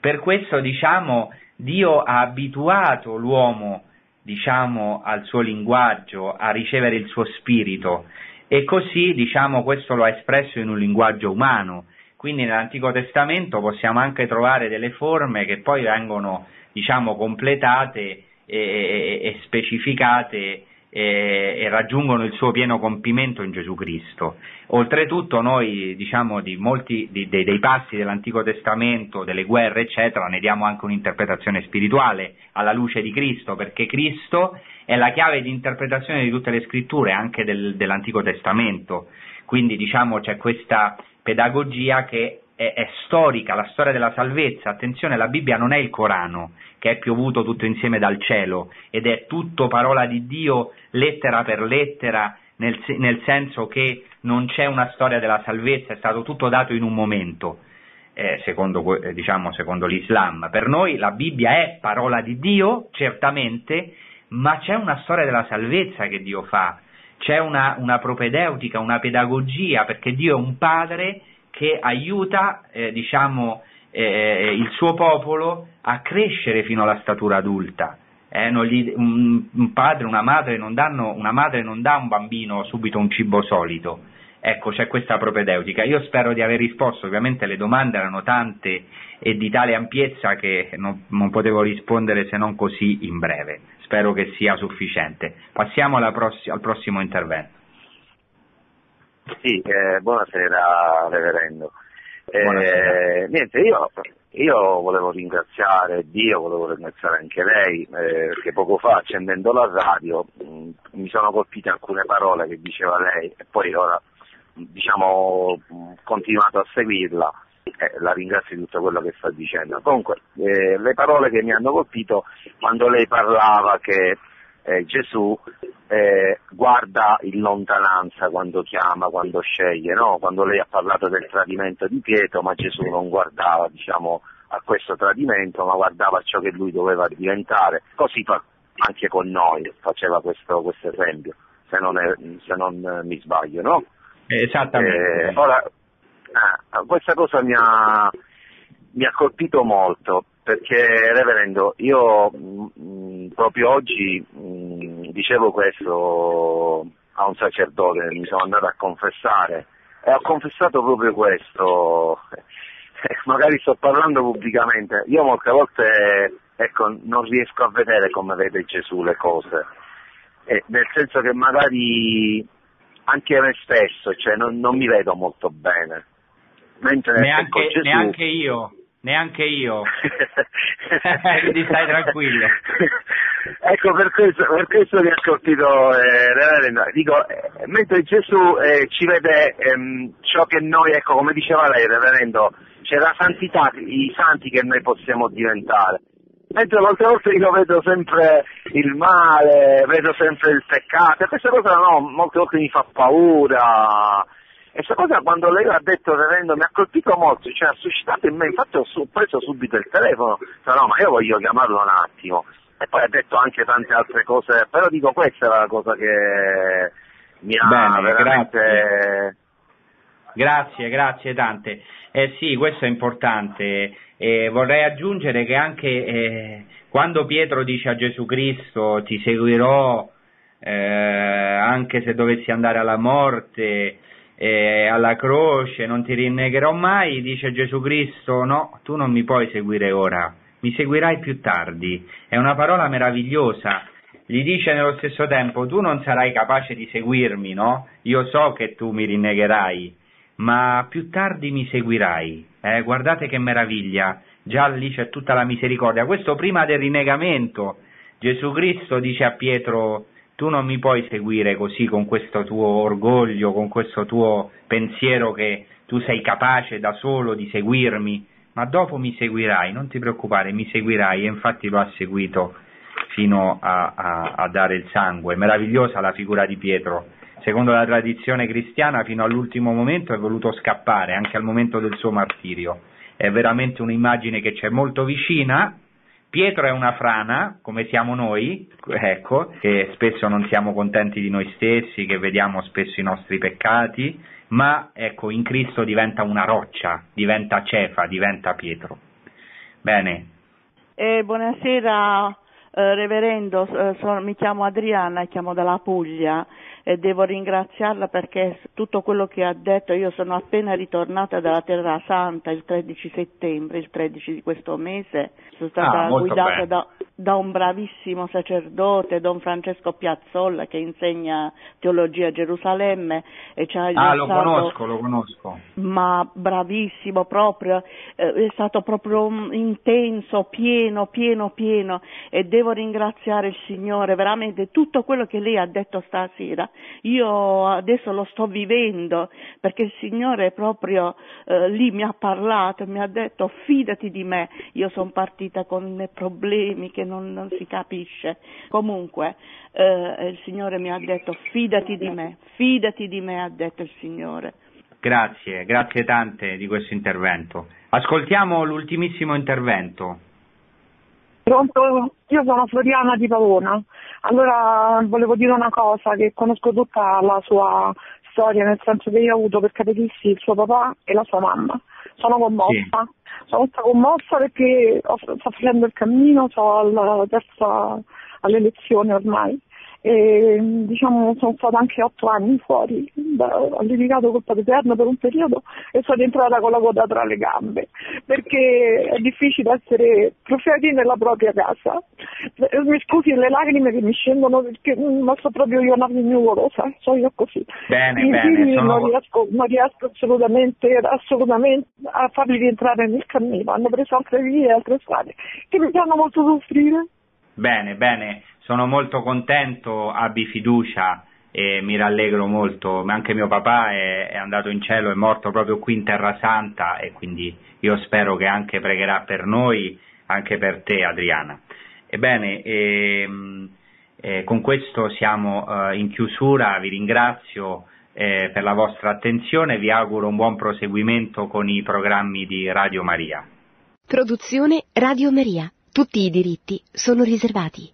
Per questo diciamo Dio ha abituato l'uomo diciamo al suo linguaggio, a ricevere il suo spirito e così, diciamo, questo lo ha espresso in un linguaggio umano. Quindi nell'Antico Testamento possiamo anche trovare delle forme che poi vengono, diciamo, completate e, e, e specificate e, e, raggiungono il suo pieno compimento in Gesù Cristo. Oltretutto noi diciamo di molti di, dei, dei passi dell'Antico Testamento, delle guerre eccetera, ne diamo anche un'interpretazione spirituale alla luce di Cristo, perché Cristo è la chiave di interpretazione di tutte le scritture, anche del, dell'Antico Testamento. Quindi diciamo c'è questa pedagogia che è, è, storica, la storia della salvezza. Attenzione, la Bibbia non è il Corano, che è piovuto tutto insieme dal cielo, ed è tutto parola di Dio, lettera per lettera, nel, nel senso che non c'è una storia della salvezza, è stato tutto dato in un momento. Eh, secondo, eh, diciamo, secondo l'Islam. Per noi la Bibbia è parola di Dio, certamente, ma c'è una storia della salvezza che Dio fa, c'è una, una propedeutica, una pedagogia, perché Dio è un padre che aiuta eh, diciamo, eh, il suo popolo a crescere fino alla statura adulta. Eh, gli, un, un, padre, una madre, danno, una madre non dà a un bambino subito un cibo solito. Ecco, c'è questa propedeutica. Io spero di aver risposto, ovviamente le domande erano tante e di tale ampiezza che non, non potevo rispondere se non così in breve. Spero che sia sufficiente. Passiamo pross- al prossimo intervento. Sì, eh, buonasera Reverendo. Eh, niente, io, io, volevo ringraziare Dio, volevo ringraziare anche lei, eh, perché poco fa accendendo la radio mh, mm, mi sono colpite alcune parole che diceva lei e poi ora diciamo ho continuato a seguirla. Eh, la ringrazio di tutto quello che sta dicendo. Comunque, eh, le parole che mi hanno colpito quando lei parlava che eh, Gesù eh, guarda in lontananza quando chiama, quando sceglie, no? quando lei ha parlato del tradimento di Pietro, ma Gesù non guardava diciamo, a questo tradimento, ma guardava a ciò che lui doveva diventare, così fa anche con noi, faceva questo, questo esempio, se non, è, se non, mi sbaglio. No? Esattamente. Eh, ora, ah, questa cosa mi ha, mi ha colpito molto perché Reverendo, io mh, mm, proprio oggi mh, mm, dicevo questo a un sacerdote, mi sono andato a confessare e ho confessato proprio questo, magari sto parlando pubblicamente, io molte volte ecco, non riesco a vedere come vede Gesù le cose, eh, nel senso che magari anche me stesso, cioè non, non mi vedo molto bene. Mentre neanche, ecco, Gesù... neanche io neanche io. Quindi stai tranquillo. ecco, per questo, per questo mi ha colpito eh, Dico, eh, mentre Gesù eh, ci vede ehm, ciò che noi, ecco, come diceva lei, Reverendo, c'è la santità, i santi che noi possiamo diventare. Mentre molte volte io vedo sempre il male, vedo sempre il peccato, e questa cosa no, molte volte mi fa paura, questa cosa quando lei l'ha detto Reverendo mi ha colpito molto, cioè ha suscitato in me, infatti ho preso subito il telefono, cioè, no ma io voglio chiamarlo un attimo. E poi ha detto anche tante altre cose, però dico questa era la cosa che mi ha Bene, veramente... Grazie. Grazie, grazie tante. Eh sì, questo è importante. Eh, vorrei aggiungere che anche eh, quando Pietro dice a Gesù Cristo ti seguirò eh, anche se dovessi andare alla morte, eh, alla croce, non ti rinnegherò mai, dice Gesù Cristo, no, tu non mi puoi seguire ora, mi seguirai più tardi. È una parola meravigliosa. Gli dice nello stesso tempo, tu non sarai capace di seguirmi, no? Io so che tu mi rinnegherai, ma più tardi mi seguirai. Eh, guardate che meraviglia, già lì c'è tutta la misericordia. Questo prima del rinnegamento. Gesù Cristo dice a Pietro, tu non mi puoi seguire così con questo tuo orgoglio, con questo tuo pensiero che tu sei capace da solo di seguirmi, ma dopo mi seguirai, non ti preoccupare, mi seguirai e infatti lo ha seguito fino a, a, a dare il sangue. Meravigliosa la figura di Pietro. Secondo la tradizione cristiana, fino all'ultimo momento è voluto scappare, anche al momento del suo martirio. È veramente un'immagine che c'è molto vicina, Pietro è una frana, come siamo noi, ecco, che spesso non siamo contenti di noi stessi, che vediamo spesso i nostri peccati, ma ecco, in Cristo diventa una roccia, diventa cefa, diventa Pietro. Bene. Eh, buonasera, eh, reverendo, eh, sono, mi chiamo Adriana, chiamo dalla Puglia e devo ringraziarla perché tutto quello che ha detto, io sono appena ritornata dalla Terra Santa il 13 settembre, il 13 di questo mese, sono stata Ah, guidata da, da un bravissimo sacerdote, Don Francesco Piazzolla, che insegna teologia a Gerusalemme e ci ha Ah, lo conosco, lo conosco. ma bravissimo proprio, eh, è stato proprio intenso, pieno, pieno, pieno e devo ringraziare il Signore, veramente tutto quello che lei ha detto stasera, io adesso lo sto vivendo perché il Signore proprio eh, lì mi ha parlato, mi ha detto fidati di me, io sono partita con problemi che non, non si capisce, comunque eh, il Signore mi ha detto fidati di me, fidati di me, ha detto il Signore. Grazie, grazie tante di questo intervento. Ascoltiamo l'ultimissimo intervento. Pronto? Io sono Floriana di Pavona. Allora volevo dire una cosa, che conosco tutta la sua storia, nel senso che io ho avuto per catechisti il suo papà e la sua mamma. Sono commossa. Sono stata commossa perché sto facendo il cammino, sono alla terza alle elezioni ormai. E diciamo sono stata anche otto anni fuori, da- ho litigato col Padre Eterno per un periodo e sono entrata con la coda tra le gambe, perché è difficile essere profeti nella propria casa. Mi scusi le lacrime che mi scendono perché mm, ma so proprio io una pignuolosa, so io così. Bene, I bene, figli sono- non, riesco, non riesco assolutamente, assolutamente a farli rientrare nel cammino, hanno preso altre vie, altre strade, che mi fanno molto soffrire. Bene, bene, sono molto contento, abbi fiducia e mi rallegro molto. Anche mio papà è, è andato in cielo, è morto proprio qui in Terra Santa e quindi io spero che anche pregherà per noi, anche per te Adriana. Ebbene, ehm, eh, con questo siamo eh, in chiusura, vi ringrazio eh, per la vostra attenzione, vi auguro un buon proseguimento con i programmi di Radio Maria. Produzione Radio Maria. Tutti i diritti sono riservati.